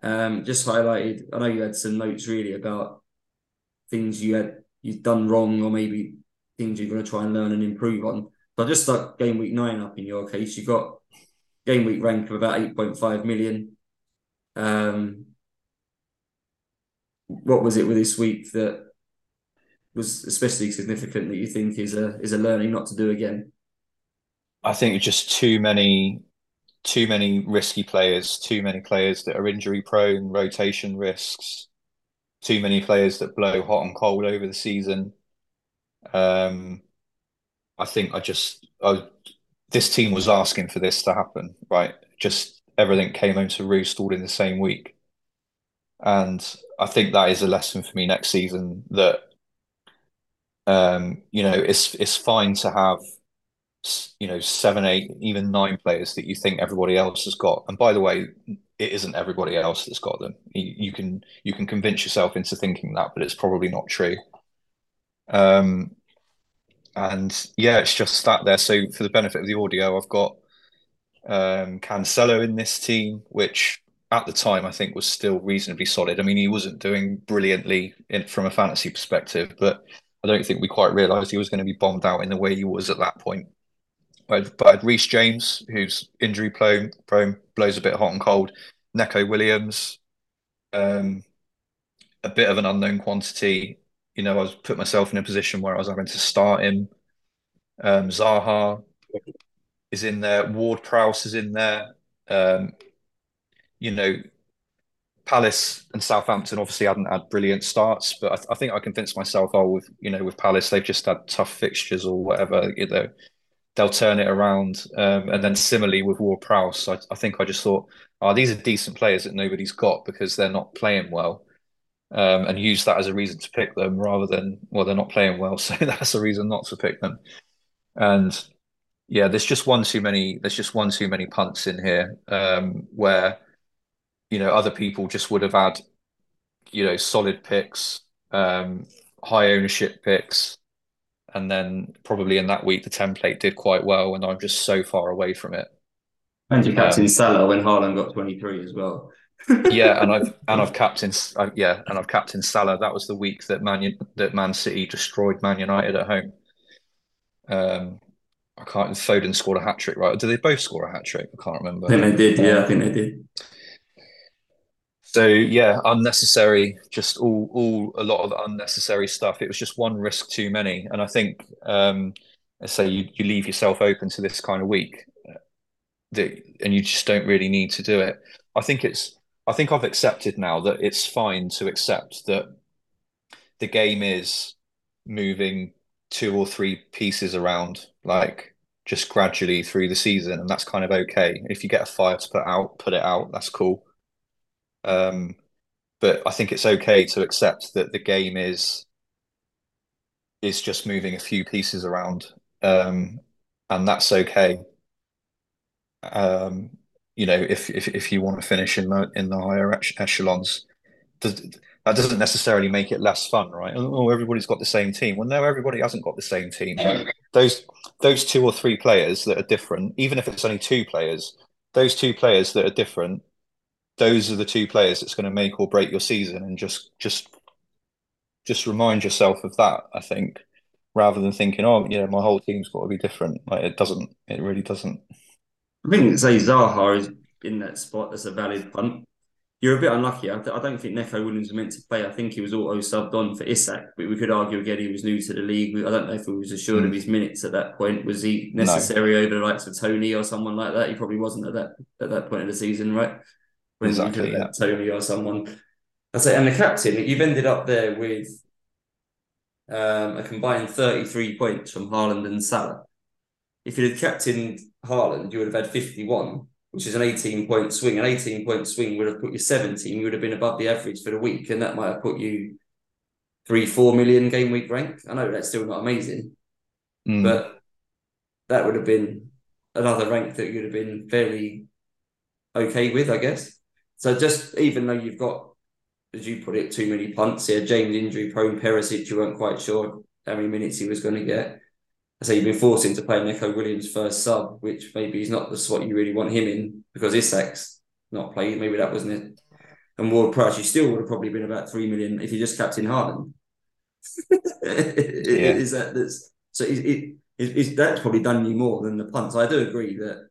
Um, just highlighted. I know you had some notes really about things you had you've done wrong or maybe things you're going to try and learn and improve on. So just start game week nine up in your case. You got game week rank of about 8.5 million. Um, what was it with this week that was especially significant that you think is a is a learning not to do again? I think just too many too many risky players, too many players that are injury prone, rotation risks, too many players that blow hot and cold over the season. Um, I think I just I, this team was asking for this to happen, right? Just everything came home to roost all in the same week, and I think that is a lesson for me next season. That um, you know, it's it's fine to have you know seven, eight, even nine players that you think everybody else has got. And by the way, it isn't everybody else that's got them. You, you, can you can convince yourself into thinking that, but it's probably not true. Um, and yeah, it's just that there. So for the benefit of the audio, I've got um, Cancelo in this team, which at the time I think was still reasonably solid. I mean, he wasn't doing brilliantly in, from a fantasy perspective, but I don't think we quite realised he was going to be bombed out in the way he was at that point. But, but Reece James, who's injury prone, prone, blows a bit hot and cold. Neco Williams, um, a bit of an unknown quantity. You know, I was put myself in a position where I was having to start him. Um, Zaha is in there. Ward Prowse is in there. Um, you know, Palace and Southampton obviously hadn't had brilliant starts, but I, I, think I convinced myself, oh, with you know, with Palace they've just had tough fixtures or whatever, you know, they'll turn it around. Um, and then similarly with Ward Prowse, I, I, think I just thought, oh, these are decent players that nobody's got because they're not playing well, um, and use that as a reason to pick them rather than well, they're not playing well, so that's a reason not to pick them. And yeah, there's just one too many. There's just one too many punts in here um, where you know other people just would have had you know solid picks, um, high ownership picks, and then probably in that week the template did quite well, and I'm just so far away from it. And you captain um, Salah when Haaland got 23 as well. yeah, and I've and I've captain uh, yeah, and I've captain Salah. That was the week that Man that Man City destroyed Man United at home. Um, I can't. Foden scored a hat trick, right? Did they both score a hat trick? I can't remember. I think they did. Yeah, I think they did. So yeah, unnecessary, just all all a lot of unnecessary stuff. It was just one risk too many, and I think, um, let's say you you leave yourself open to this kind of week, uh, that and you just don't really need to do it. I think it's I think I've accepted now that it's fine to accept that the game is moving two or three pieces around, like just gradually through the season, and that's kind of okay. If you get a fire to put out, put it out. That's cool. Um, but I think it's okay to accept that the game is is just moving a few pieces around, um, and that's okay. Um, you know, if if if you want to finish in the in the higher echelons, does, that doesn't necessarily make it less fun, right? Oh, everybody's got the same team. Well, no, everybody hasn't got the same team. those those two or three players that are different, even if it's only two players, those two players that are different those are the two players that's going to make or break your season, and just just just remind yourself of that. I think rather than thinking, oh, yeah, my whole team's got to be different. Like it doesn't. It really doesn't. I think say Zaha is in that spot as a valid punt. You're a bit unlucky. I, don't think Neco Williams was meant to play. I think he was auto subbed on for Isak, but we could argue again he was new to the league. I don't know if he was assured mm. of his minutes at that point. Was he necessary no. over the likes of Toney or someone like that? He probably wasn't at that at that point of the season, right? When exactly, you yeah. Toney or someone. I say, and the captain, you've ended up there with um, a combined 33 points from Haaland and Salah. If you'd have captained Haaland, you would have had 51, which is an 18 point swing. An 18 point swing would have put you 17. You would have been above the average for the week, and that might have put you three, four million game week rank. I know that's still not amazing, mm. but that would have been another rank that you'd have been fairly okay with, I guess. So just even though you've got, as you put it, too many punts here, James injury prone, Perisic, you weren't quite sure how many minutes he was going to get. I say you've been forced into playing Neco Williams first sub, which maybe he's not the spot you really want him in because Isak's not playing. Maybe that wasn't it. And Ward Prowse, you still would have probably been about three million if you just captain yeah. Is that that's so? It, it, it, that's probably done you more than the punts. I do agree that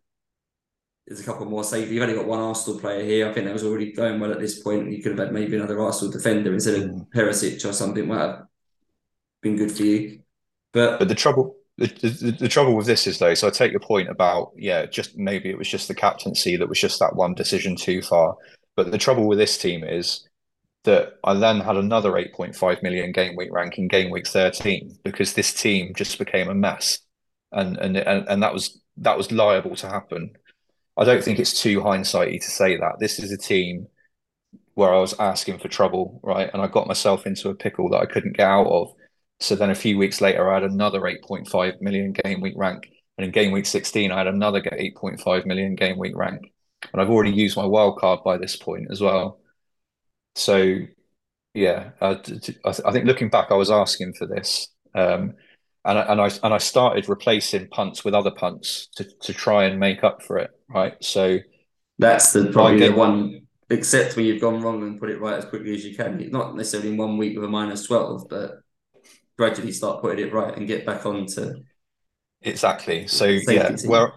there's a couple more safe. You've only got one Arsenal player here. I think that was already going well at this point. You could have had maybe another Arsenal defender instead of mm. Perisic or something. Might have been good for you. But but the trouble the, the, the, trouble with this is though, so I take your point about yeah, just maybe it was just the captaincy that was just that one decision too far. But the trouble with this team is that I then had another 8.5 million game week ranking game week 13 because this team just became a mess, and and and, and that was that was liable to happen. I don't think it's too hindsighty to say that this is a team where I was asking for trouble, right? And I got myself into a pickle that I couldn't get out of. So then a few weeks later, I had another 8.5 million game week rank. And in game week 16, I had another 8.5 million game week rank. And I've already used my wild card by this point as well. So, yeah, uh, I think looking back, I was asking for this. Um, and I, and I and I started replacing punts with other punts to to try and make up for it. Right, so that's the probably the one. Except when you've gone wrong and put it right as quickly as you can. Not necessarily in one week with a minus twelve, but gradually start putting it right and get back on to exactly. So yeah, team. where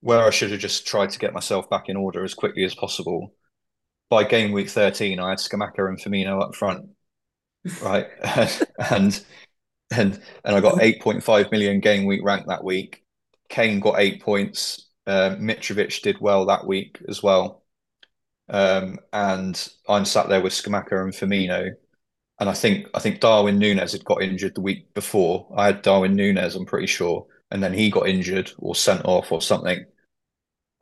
where I should have just tried to get myself back in order as quickly as possible. By game week thirteen, I had Scamacca and Firmino up front, right, and and and I got 8.5 million game week rank that week. Kane got eight points. Uh, Mitrovic did well that week as well. um, and I'm sat there with Scamacca and Firmino, and I think I think Darwin Nunez had got injured the week before. I had Darwin Nunez, I'm pretty sure, and then he got injured or sent off or something.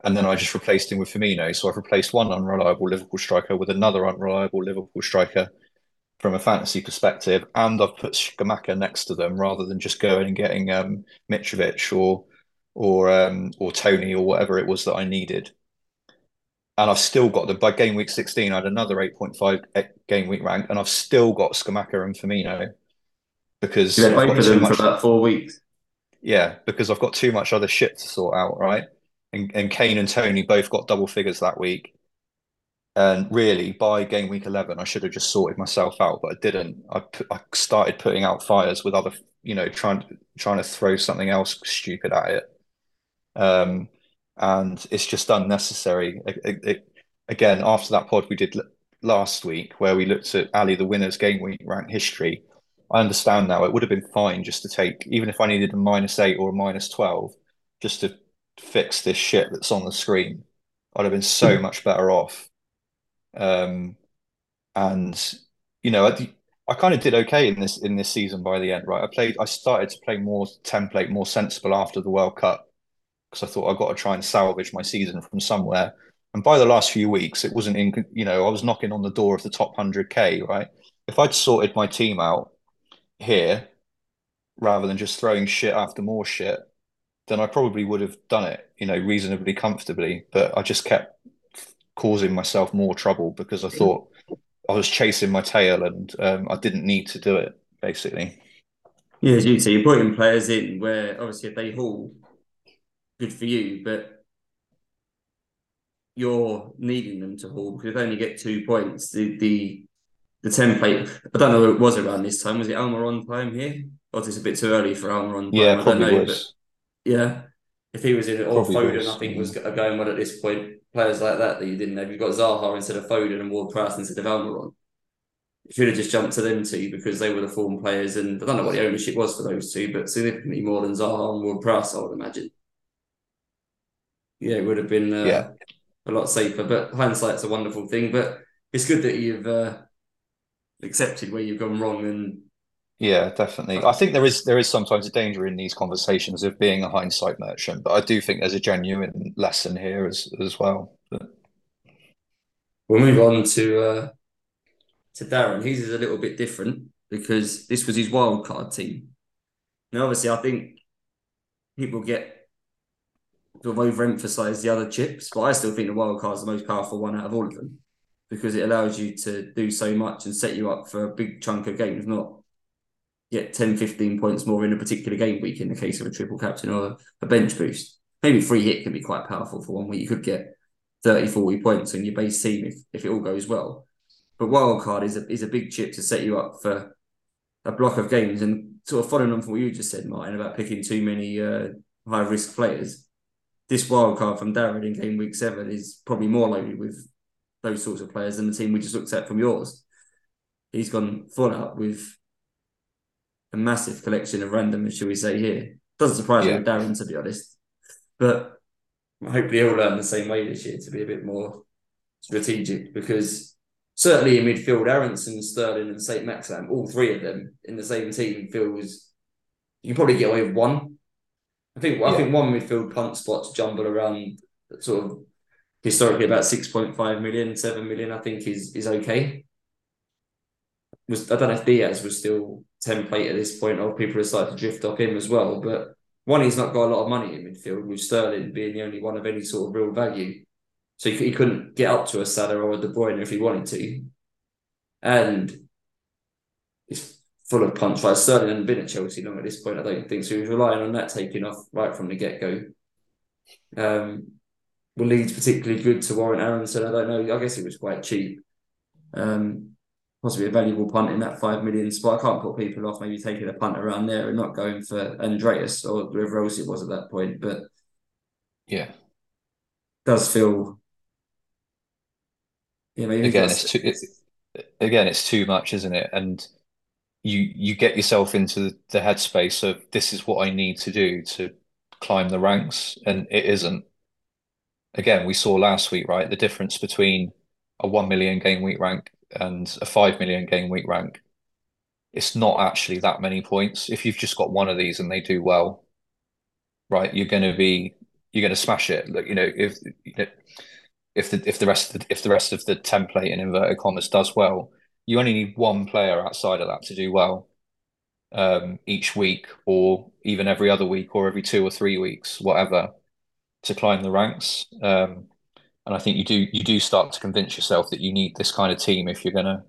And then I just replaced him with Firmino. So I've replaced one unreliable Liverpool striker with another unreliable Liverpool striker from a fantasy perspective, and I've put Scamacca next to them rather than just going and getting um, Mitrovic or or um, or Toney or whatever it was that I needed. And I've still got them by game week 16. I had another 8.5 game week rank, and I've still got Scamacca and Firmino because you wait for them much, for about four weeks. Yeah, because I've got too much other shit to sort out, right? And, and Kane and Toney both got double figures that week. And really, by game week 11, I should have just sorted myself out, but I didn't. I, I started putting out fires with other, you know, trying trying to throw something else stupid at it. Um, and it's just unnecessary. It, it, again, after that pod we did last week, where we looked at Ali the winner's game week rank history, I understand now it would have been fine just to take, even if I needed a minus eight or a minus 12, just to fix this shit that's on the screen. I'd have been so hmm. much better off. Um, and you know, I, I kind of did okay in this in this season by the end, right? I played, I started to play more template, more sensible after the World Cup because I thought I've got to try and salvage my season from somewhere. And by the last few weeks, it wasn't in, you know, I was knocking on the door of the top 100K, right? If I'd sorted my team out here rather than just throwing shit after more shit, then I probably would have done it, you know, reasonably comfortably. But I just kept causing myself more trouble because I thought I was chasing my tail and um, I didn't need to do it, basically. Yeah, as you so you're putting players in where obviously if they haul, good for you, but you're needing them to haul because they only get two points. The the the template, I don't know it was around this time. Was it Almiron time here? Or is it a bit too early for Almiron? Yeah, probably know, was. yeah, if he was in it, or Foden, was. I think was going well at this point. Players like that that you didn't have. You've got Zaha instead of Foden and Ward Prowse instead of Almiron. You should have just jumped to them two because they were the form players, and I don't know what the ownership was for those two, but significantly more than Zaha and Ward Prowse, I would imagine yeah, it would have been uh, yeah. a lot safer. But hindsight's a wonderful thing. But it's good that you've uh, accepted where you've gone wrong and. Yeah, definitely. I think there is there is sometimes a danger in these conversations of being a hindsight merchant, but I do think there's a genuine lesson here as as well. But... We'll move on to uh, to Darren. His is a little bit different because this was his wild card team. Now, obviously, I think people get sort of overemphasize the other chips, but I still think the wild card is the most powerful one out of all of them because it allows you to do so much and set you up for a big chunk of games, not get 10, 15 points more in a particular game week in the case of a triple captain or a bench boost. Maybe free hit can be quite powerful for one week. You could get 30, 40 points on your base team if, if it all goes well. But wild card is a, is a big chip to set you up for a block of games. And sort of following on from what you just said, Martyn, about picking too many uh, high risk players this wild card from Darren in game week seven is probably more loaded with those sorts of players than the team we just looked at from yours. He's gone full out with a massive collection of randomers, shall we say here. Doesn't surprise yeah. me with Darren, to be honest. But hopefully he'll learn the same way this year to be a bit more strategic because certainly in midfield, Aaronson, Sterling, and St. Maximin, all three of them in the same team feels you can probably get away with one I think yeah. I think one midfield punt spots jumble around sort of historically about 6.5 million, 7 million, I think is is okay. Was I don't know if Diaz was still template at this point or people have started to drift off him as well. But one, he's not got a lot of money in midfield, with Sterling being the only one of any sort of real value. So he, he couldn't get up to a Salah or a De Bruyne if he wanted to. And it's full of punch. Like Sterling hadn't been at Chelsea long at this point, I don't think. So he was relying on that taking off right from the get go. Um, well, Leeds particularly good to warrant Aaronson. I don't know. I guess it was quite cheap. Um, possibly a valuable punt in that five million spot. I can't put people off maybe taking a punt around there and not going for Andreas or whoever else it was at that point. But yeah, does feel yeah maybe again it's too it, again it's too much, isn't it? And you you get yourself into the headspace of this is what I need to do to climb the ranks, and it isn't. Again, we saw last week, right? The difference between a one million game week rank and a five million game week rank, it's not actually that many points. If you've just got one of these and they do well, right, you're going to be you're going to smash it. Look, you know, if you know, if the if the rest of the, if the rest of the template in inverted commas does well, you only need one player outside of that to do well um, each week, or even every other week, or every two or three weeks, whatever, to climb the ranks. Um, and I think you do you do start to convince yourself that you need this kind of team if you're gonna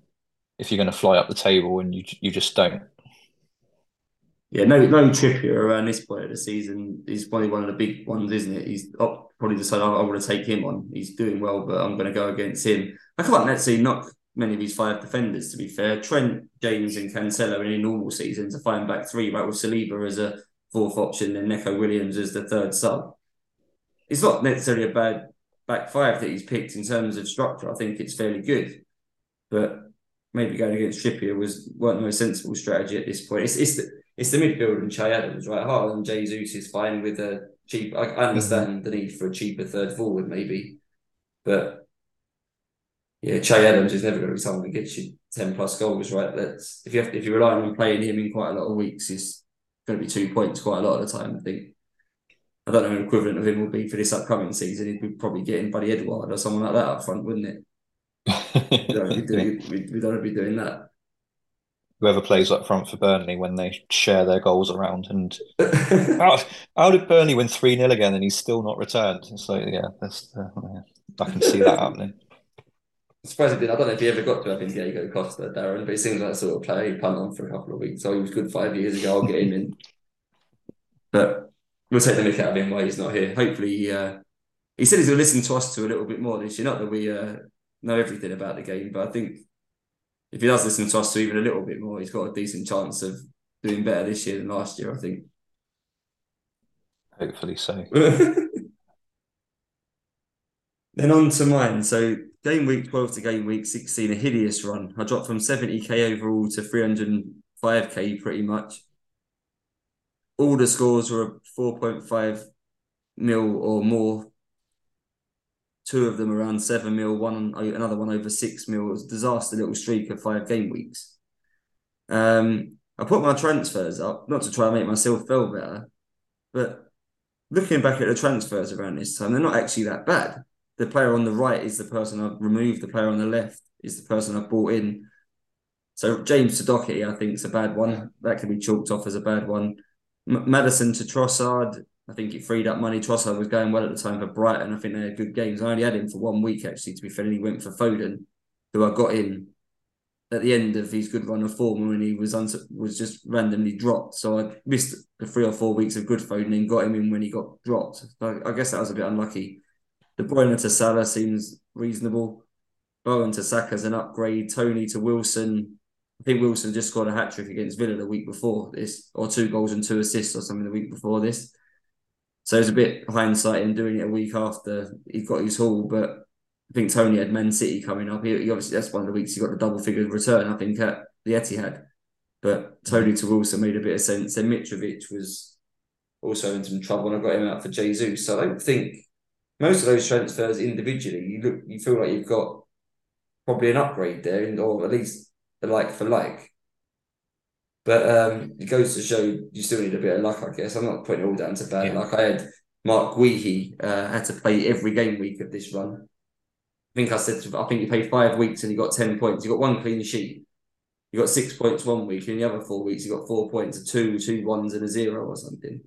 if you're gonna fly up the table, and you you just don't. Yeah, no, no Trippier around this point of the season. He's probably one of the big ones, isn't it? He's probably decided I, I want to take him on. He's doing well, but I'm going to go against him. I can't necessarily knock many of these five defenders. To be fair, Trent, James, and Cancelo in a normal season to find back three, right, with Saliba as a fourth option and Neco Williams as the third sub. It's not necessarily a bad back five that he's picked in terms of structure. I think it's fairly good, but maybe going against Trippier was weren't the most sensible strategy at this point. It's it's the, it's the midfield and Che Adams, right? Haaland, Jesus is fine with a cheap. I, I understand mm-hmm. the need for a cheaper third forward, maybe, but yeah, Che Adams is never going to be someone that gets you ten plus goals, right? That's if you have if you're relying on playing him in quite a lot of weeks, he's going to be two points quite a lot of the time. I think. I don't know an equivalent of him would be for this upcoming season. He'd be probably getting Buddy Edouard or someone like that up front, wouldn't it? we, don't doing, we, we don't be doing that whoever plays up front for Burnley when they share their goals around. And how, how did Burnley win 3 0 again and he's still not returned? So, yeah, that's, uh, yeah, I can see that happening. I'm surprised he did. I don't know if he ever got to having Diego Costa, Darren, but he seems like a sort of player he punt on for a couple of weeks. So he was good five years ago. I'll get him in. But we'll take the mick out of him while he's not here. Hopefully, uh, he said he's going to listen to us to a little bit more this year. Not that we uh, know everything about the game, but I think if he does listen to us to even a little bit more, he's got a decent chance of doing better this year than last year. I think. Hopefully so. then on to mine. So game week twelve to game week sixteen, a hideous run. I dropped from seventy k overall to three hundred five k pretty much. All the scores were four point five mil or more two of them around seven mil, one another one over six mil. It was a disaster little streak of five game weeks. Um, I put my transfers up not to try and make myself feel better, but looking back at the transfers around this time, they're not actually that bad. The player on the right is the person I've removed. The player on the left is the person I've brought in. So James Doherty, I think, is a bad one. That can be chalked off as a bad one. M- Maddison to Trossard, I think it freed up money. Trossard was going well at the time for Brighton. I think they had good games. I only had him for one week actually. To be fair, and he went for Foden, who I got in at the end of his good run of form when he was was just randomly dropped. So I missed the three or four weeks of good Foden and got him in when he got dropped. So I guess that was a bit unlucky. De Bruyne to Salah seems reasonable. Bowen to Saka's an upgrade. Toney to Wilson. I think Wilson just scored a hat trick against Villa the week before this, or two goals and two assists or something the week before this. So it's a bit hindsight in doing it a week after he got his haul, but I think Toney had Man City coming up. He, he, obviously that's one of the weeks he got the double figure return. I think at the Etihad, but Toney to Wilson made a bit of sense. Then Mitrovic was also in some trouble, and I got him out for Jesus. So I don't think most of those transfers individually, you look, you feel like you've got probably an upgrade there, or at least a like for like. But um, it goes to show you still need a bit of luck, I guess. I'm not putting it all down to bad yeah. luck. I had Marc Guehi uh, had to play every game week of this run. I think I said, I think you played five weeks and you got 10 points. You got one clean sheet. You got six points one week, and the other four weeks you got four points, a two, two ones, and a zero or something.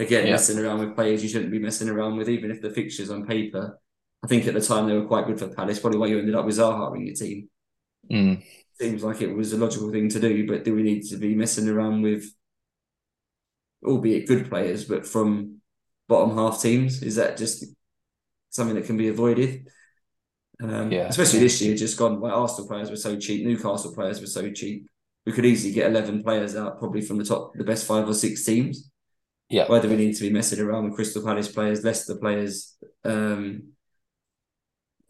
Again, yeah. messing around with players you shouldn't be messing around with, even if the fixtures on paper. I think at the time they were quite good for Palace. Probably why you ended up with Zaha in your team. Mm seems like it was a logical thing to do, but do we need to be messing around with, albeit good players, but from bottom half teams? Is that just something that can be avoided? Um, yeah. Especially this year, just gone. Like Arsenal players were so cheap, Newcastle players were so cheap. We could easily get eleven players out, probably from the top, the best five or six teams. Yeah. Why do we need to be messing around with Crystal Palace players, Leicester players, um,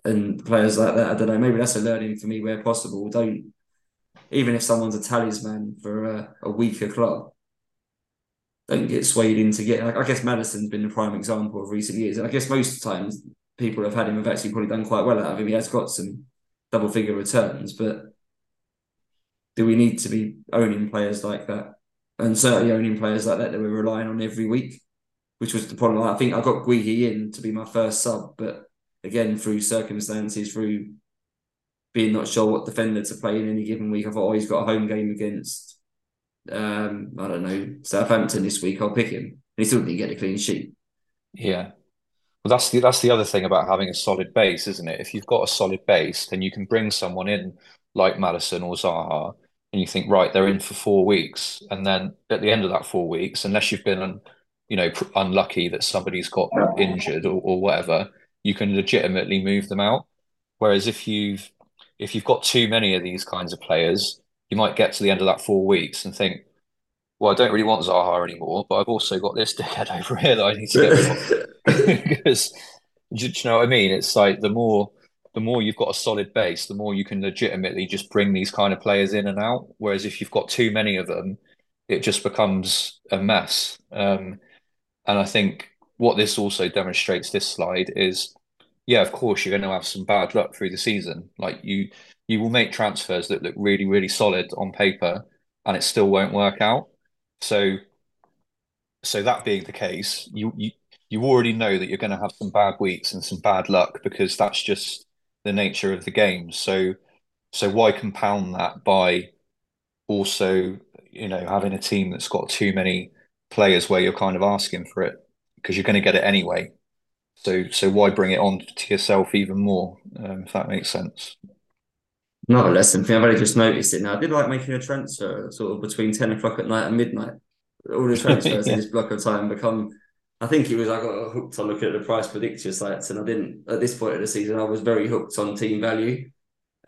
and players like that? I don't know. Maybe that's a learning for me where possible. Don't even if someone's a talisman for a, a weaker club, don't get swayed into getting. Like, I guess Maddison's been the prime example of recent years, and I guess most times people have had him have actually probably done quite well out of him. He has got some double figure returns, but do we need to be owning players like that? And certainly owning players like that that we're relying on every week, which was the problem. I think I got Guehi in to be my first sub, but again, through circumstances, through being not sure what defender to play in any given week, I thought, oh, he's got a home game against, um, I don't know, Southampton this week. I'll pick him. And he still didn't get a clean sheet. Yeah. Well, that's the that's the other thing about having a solid base, isn't it? If you've got a solid base, then you can bring someone in like Maddison or Zaha, and you think, right, they're in for four weeks, and then at the end of that four weeks, unless you've been, you know, unlucky that somebody's got injured or, or whatever, you can legitimately move them out. Whereas if you've if you've got too many of these kinds of players, you might get to the end of that four weeks and think, well, I don't really want Zaha anymore, but I've also got this dickhead over here that I need to get rid of. because do you know what I mean? It's like the more the more you've got a solid base, the more you can legitimately just bring these kind of players in and out. Whereas if you've got too many of them, it just becomes a mess. Um, and I think what this also demonstrates, this slide, is yeah, of course you're going to have some bad luck through the season. Like you, you will make transfers that look really, really solid on paper, and it still won't work out. So, so that being the case, you you you already know that you're going to have some bad weeks and some bad luck because that's just the nature of the game. So, so why compound that by also, you know, having a team that's got too many players where you're kind of asking for it because you're going to get it anyway. So, so why bring it on to yourself even more? Um, if that makes sense. Not a lesson thing. I've only just noticed it now. I did like making a transfer sort of between ten o'clock at night and midnight. All the transfers yeah. in this block of time become I think it was I got hooked on looking at the price predictor sites, and I didn't at this point of the season. I was very hooked on team value,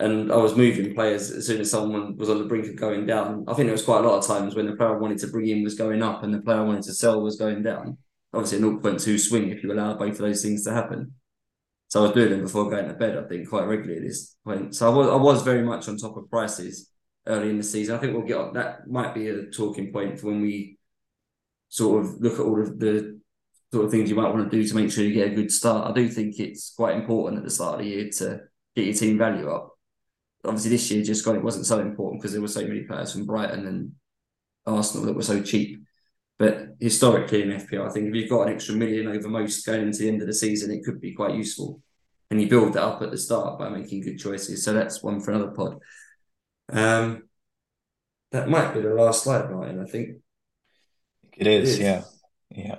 and I was moving players as soon as someone was on the brink of going down. I think there was quite a lot of times when the player I wanted to bring in was going up, and the player I wanted to sell was going down. Obviously, a 0.2 swing if you allow both of those things to happen. So I was doing them before going to bed. I think quite regularly at this point. So I was I was very much on top of prices early in the season. I think we'll get up. That might be a talking point for when we sort of look at all of the sort of things you might want to do to make sure you get a good start. I do think it's quite important at the start of the year to get your team value up. Obviously, this year just got it wasn't so important because there were so many players from Brighton and Arsenal that were so cheap. But historically in FPL, I think if you've got an extra million over most going into the end of the season, it could be quite useful. And you build that up at the start by making good choices. So that's one for another pod. Um, that might be the last slide, Martyn. I think it is. It is. Yeah, yeah.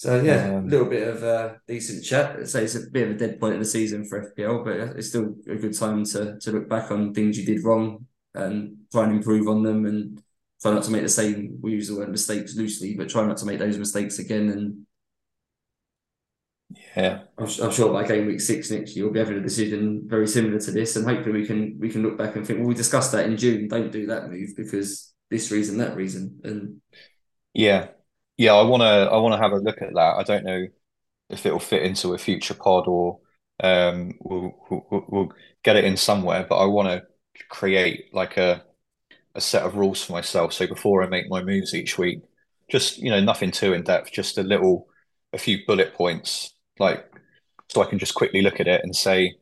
So yeah, um, a little bit of a decent chat. I'd say it's a bit of a dead point in the season for FPL, but it's still a good time to to look back on things you did wrong and try and improve on them and try not to make the same. We use the word mistakes loosely, but try not to make those mistakes again. And yeah, I'm, I'm sure by game week six next year, we'll be having a decision very similar to this, and hopefully we can we can look back and think, well, we discussed that in June. Don't do that move because this reason, that reason, and yeah, yeah, I want to I want to have a look at that. I don't know if it'll fit into a future pod or um, we'll, we'll, we'll get it in somewhere. But I want to create like a a set of rules for myself. So before I make my moves each week, just you know nothing too in depth, just a little a few bullet points, like so I can just quickly look at it and say,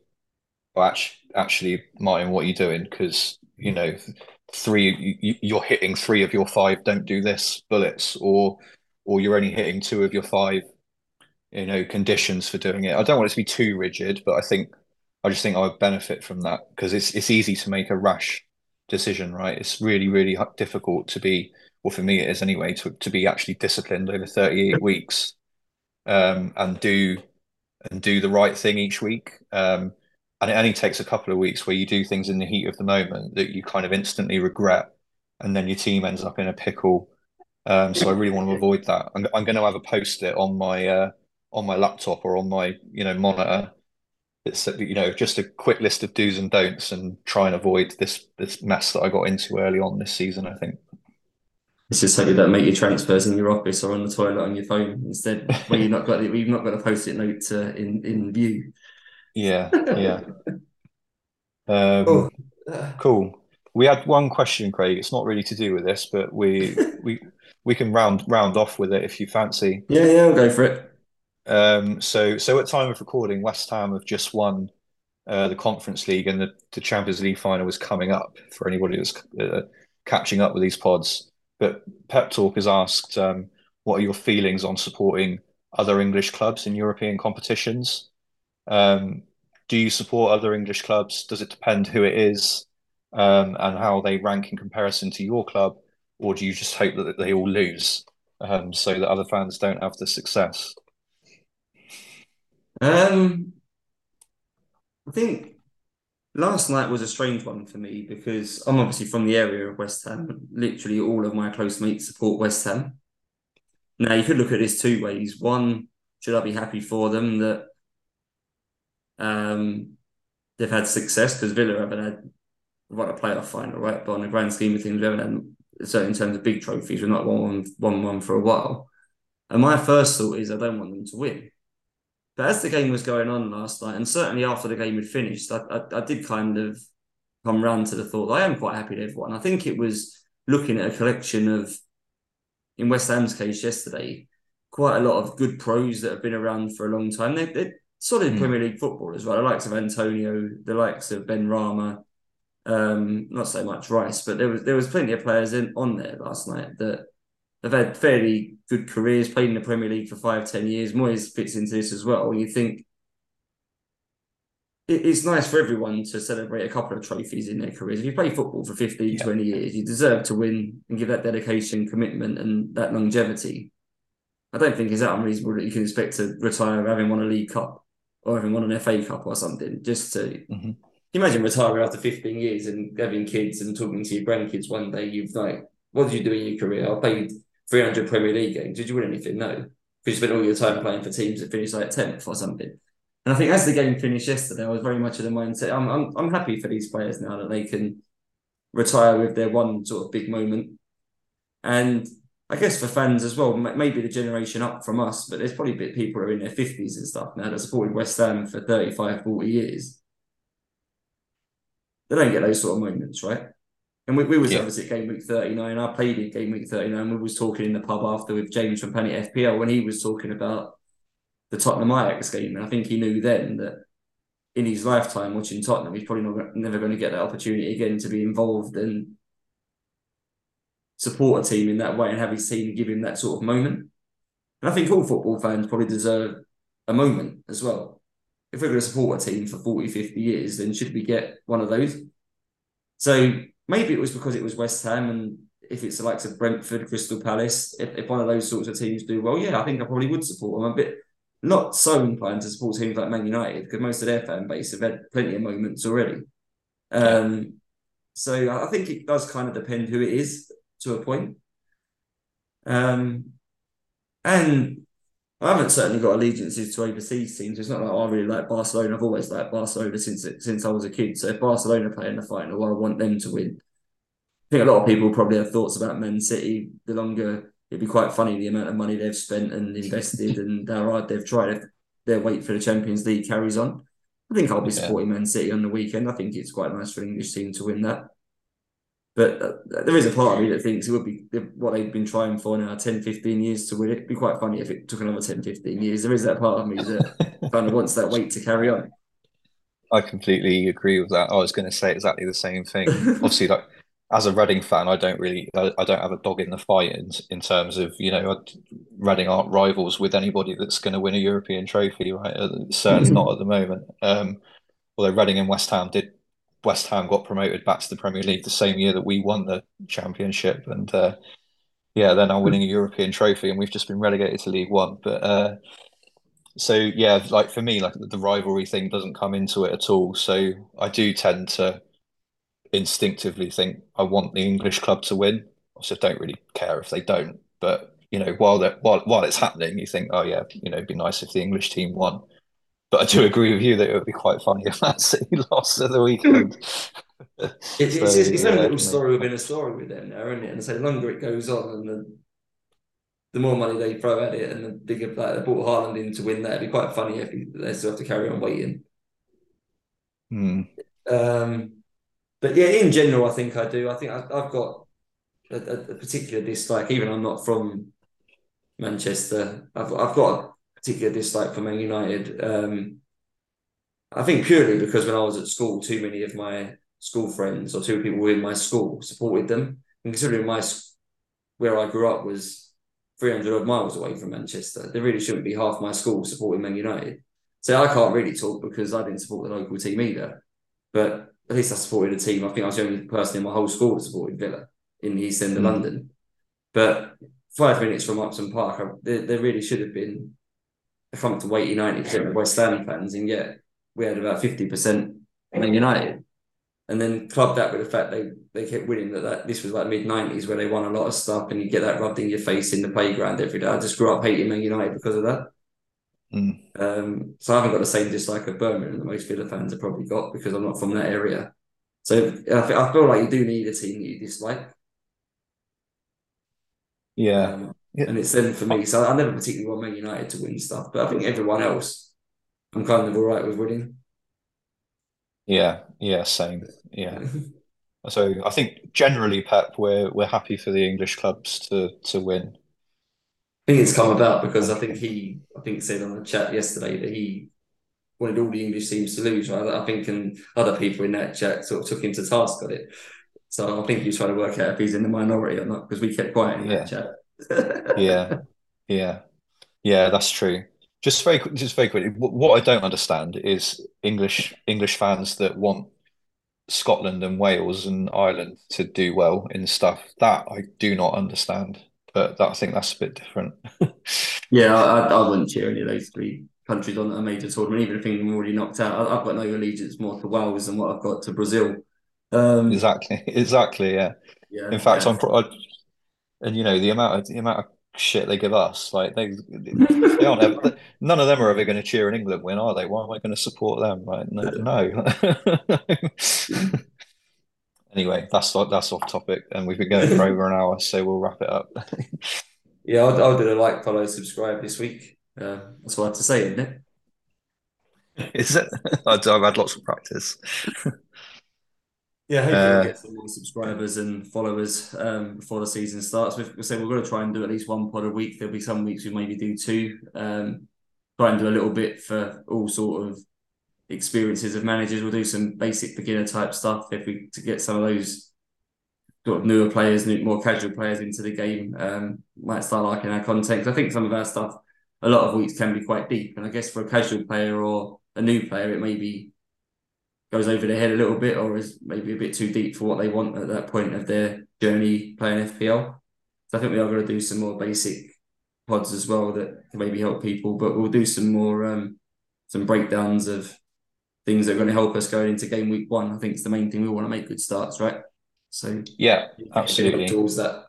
"Oh, actually, actually, Martyn, what are you doing?" Because you know, three you, you're hitting three of your five don't do this bullets, or or you're only hitting two of your five, you know, conditions for doing it. I don't want it to be too rigid, but I think I just think I would benefit from that because it's it's easy to make a rash decision, right? It's really really difficult to be, well, for me it is anyway, to to be actually disciplined over 38 weeks, um, and do and do the right thing each week. Um, and it only takes a couple of weeks where you do things in the heat of the moment that you kind of instantly regret, and then your team ends up in a pickle um, so I really want to avoid that. I'm, I'm going to have a post-it on my uh, on my laptop or on my you know monitor. It's you know just a quick list of do's and don'ts, and try and avoid this this mess that I got into early on this season. I think. This is something that make your transfers in your office or on the toilet on your phone instead, where you've not got you've not got a post-it note uh, in in view. Yeah, yeah. um, oh. Cool. We had one question, Craig. It's not really to do with this, but we we we can round round off with it if you fancy. Yeah, yeah, I'll go for it. Um, so so at time of recording, West Ham have just won uh, the Conference League and the, the Champions League final was coming up for anybody that's uh, catching up with these pods. But Pep Talk has asked, um, what are your feelings on supporting other English clubs in European competitions? Um, do you support other English clubs? Does it depend who it is um, and how they rank in comparison to your club? Or do you just hope that they all lose um, so that other fans don't have the success? Um, I think last night was a strange one for me because I'm obviously from the area of West Ham. Literally, all of my close mates support West Ham. Now, you could look at this two ways. One, should I be happy for them that um, they've had success because Villa haven't had won a playoff final, right? But on the grand scheme of things, we haven't had certainly in terms of big trophies, we're not won one one for a while. And my first thought is I don't want them to win. But as the game was going on last night, and certainly after the game had finished, I, I, I did kind of come round to the thought I am quite happy they've won. I think it was looking at a collection of, in West Ham's case yesterday, quite a lot of good pros that have been around for a long time. They're, they're solid mm. Premier League footballers, right? The likes of Antonio, the likes of Benrahma, um, not so much Rice, but there was there was plenty of players in on there last night that have had fairly good careers, played in the Premier League for five, ten years. Moyes fits into this as well. You think it's nice for everyone to celebrate a couple of trophies in their careers. If you play football for 15, yeah. 20 years, you deserve to win and give that dedication, commitment, and that longevity. I don't think it's that unreasonable that you can expect to retire having won a League Cup or having won an FA Cup or something. Just to mm-hmm. Imagine retiring after 15 years and having kids and talking to your grandkids one day. You've like, what did you do in your career? I played 300 Premier League games. Did you win anything? No, because you spent all your time playing for teams that finished like 10th or something. And I think as the game finished yesterday, I was very much of the mindset. I'm, I'm I'm happy for these players now that they can retire with their one sort of big moment. And I guess for fans as well, maybe the generation up from us, but there's probably a bit people who are in their 50s and stuff now that supported West Ham for 35, 40 years. They don't get those sort of moments, right? And we, we was yeah. obviously at game week 39. I played in game week 39. We was talking in the pub after with James from Planet FPL when he was talking about the Tottenham Ajax game. And I think he knew then that in his lifetime watching Tottenham, he's probably not, never going to get that opportunity again to be involved and support a team in that way and have his team give him that sort of moment. And I think all football fans probably deserve a moment as well. If we're going to support a team for 40, 50 years, then should we get one of those? So maybe it was because it was West Ham and if it's the likes of Brentford, Crystal Palace, if, if one of those sorts of teams do well, yeah, I think I probably would support them. a bit not so inclined to support teams like Man United because most of their fan base have had plenty of moments already. Um, so I think it does kind of depend who it is to a point. Um, and I haven't certainly got allegiances to overseas teams. It's not like oh, I really like Barcelona. I've always liked Barcelona since since I was a kid. So if Barcelona play in the final, I want them to win. I think a lot of people probably have thoughts about Man City. The longer it'd be quite funny the amount of money they've spent and invested and how hard they've tried. If their wait for the Champions League carries on, I think I'll be supporting yeah. Man City on the weekend. I think it's quite nice for an English team to win that. But uh, there is a part of me that thinks it would be what they've been trying for now 10, 15 years to win it. It'd be quite funny if it took another 10, 15 years. There is that part of me that kind of wants that wait to carry on. I completely agree with that. I was going to say exactly the same thing. Obviously, like as a Reading fan, I don't really, I, I, don't have a dog in the fight in, in terms of, you know, Reading aren't rivals with anybody that's going to win a European trophy, right? Uh, certainly not at the moment. Um, although Reading and West Ham did West Ham got promoted back to the Premier League the same year that we won the championship, and uh, yeah, they're now winning a European trophy, and we've just been relegated to League One. But uh, so yeah, like for me, like the rivalry thing doesn't come into it at all. So I do tend to instinctively think I want the English club to win. Also, don't really care if they don't. But you know, while that while while it's happening, you think, oh yeah, you know, it'd be nice if the English team won. But I do agree with you that it would be quite funny if Man City lost at the weekend. it's, so, it's, it's yeah, a little story within a story with them now, isn't it? And so the longer it goes on and the the more money they throw at it and the bigger like they brought Haaland in to win that, it'd be quite funny if they still have to carry on waiting. Hmm. Um, but yeah, in general, I think I do. I think I, have got a, a, particular dislike, even I'm not from Manchester. I've I've got particular dislike for Man United. Um, I think purely because when I was at school, too many of my school friends or two people in my school supported them. And considering my where I grew up was 300 odd miles away from Manchester, there really shouldn't be half my school supporting Man United. So I can't really talk because I didn't support the local team either. But at least I supported a team. I think I was the only person in my whole school that supported Villa in the East End of mm. London. But five minutes from Upton Park, I, there, there really should have been a comfortable 80 90% of West Ham fans, and yet we had about 50% Man United. And then club that with the fact they they kept winning that, that this was like mid 90s where they won a lot of stuff and you get that rubbed in your face in the playground every day. I just grew up hating Man United because of that. Mm. Um, so I haven't got the same dislike of Birmingham that most Villa fans have probably got because I'm not from that area. So I, feel like you do need a team that you dislike. Yeah. Um, yeah. And it's them for me. So I never particularly want Man United to win stuff, but I think everyone else, I'm kind of all right with winning. Yeah, yeah, same. Yeah. so I think generally, Pep, we're we're happy for the English clubs to to win. I think it's come about because I think he, I think said on the chat yesterday that he wanted all the English teams to lose. Right? I think, and other people in that chat sort of took him to task on it. So I think he's trying to work out if he's in the minority or not because we kept quiet in yeah. that chat. Yeah, yeah, yeah. That's true. Just very, just very quickly. What I don't understand is English English fans that want Scotland and Wales and Ireland to do well in stuff that I do not understand. But that, I think that's a bit different. yeah, I, I wouldn't cheer any of those three countries on a major tournament, even if England already knocked out. I've got no allegiance more to Wales than what I've got to Brazil. Um, exactly, exactly. Yeah. Yeah. In fact, yeah. I'm. I, and you know the amount of the amount of shit they give us, like they, they aren't. Ever, none of them are ever going to cheer an England win, are they? Why am I going to support them? Right? No. no. anyway, that's that's off topic, and we've been going for over an hour, so we'll wrap it up. yeah, I'll, I'll do a like, follow, subscribe this week. Uh, that's what I have to say, isn't it? Is it? I've had lots of practice. Yeah, hopefully uh, we'll get some more subscribers and followers um, before the season starts. We've said we're going to try and do at least one pod a week. There'll be some weeks we maybe do two. Um, try and do a little bit for all sort of experiences of managers. We'll do some basic beginner type stuff if we to get some of those sort of newer players, new, more casual players into the game. Um, might start liking our content. I think some of our stuff, a lot of weeks can be quite deep, and I guess for a casual player or a new player, it may be goes over their head a little bit or is maybe a bit too deep for what they want at that point of their journey playing FPL. So I think we are going to do some more basic pods as well that can maybe help people, but we'll do some more um, some breakdowns of things that are going to help us going into game week one. I think it's the main thing we want to make good starts, right? So yeah, absolutely. Towards that,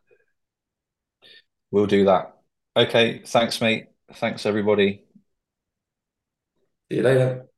we'll do that. Okay, thanks, mate. Thanks, everybody. See you later.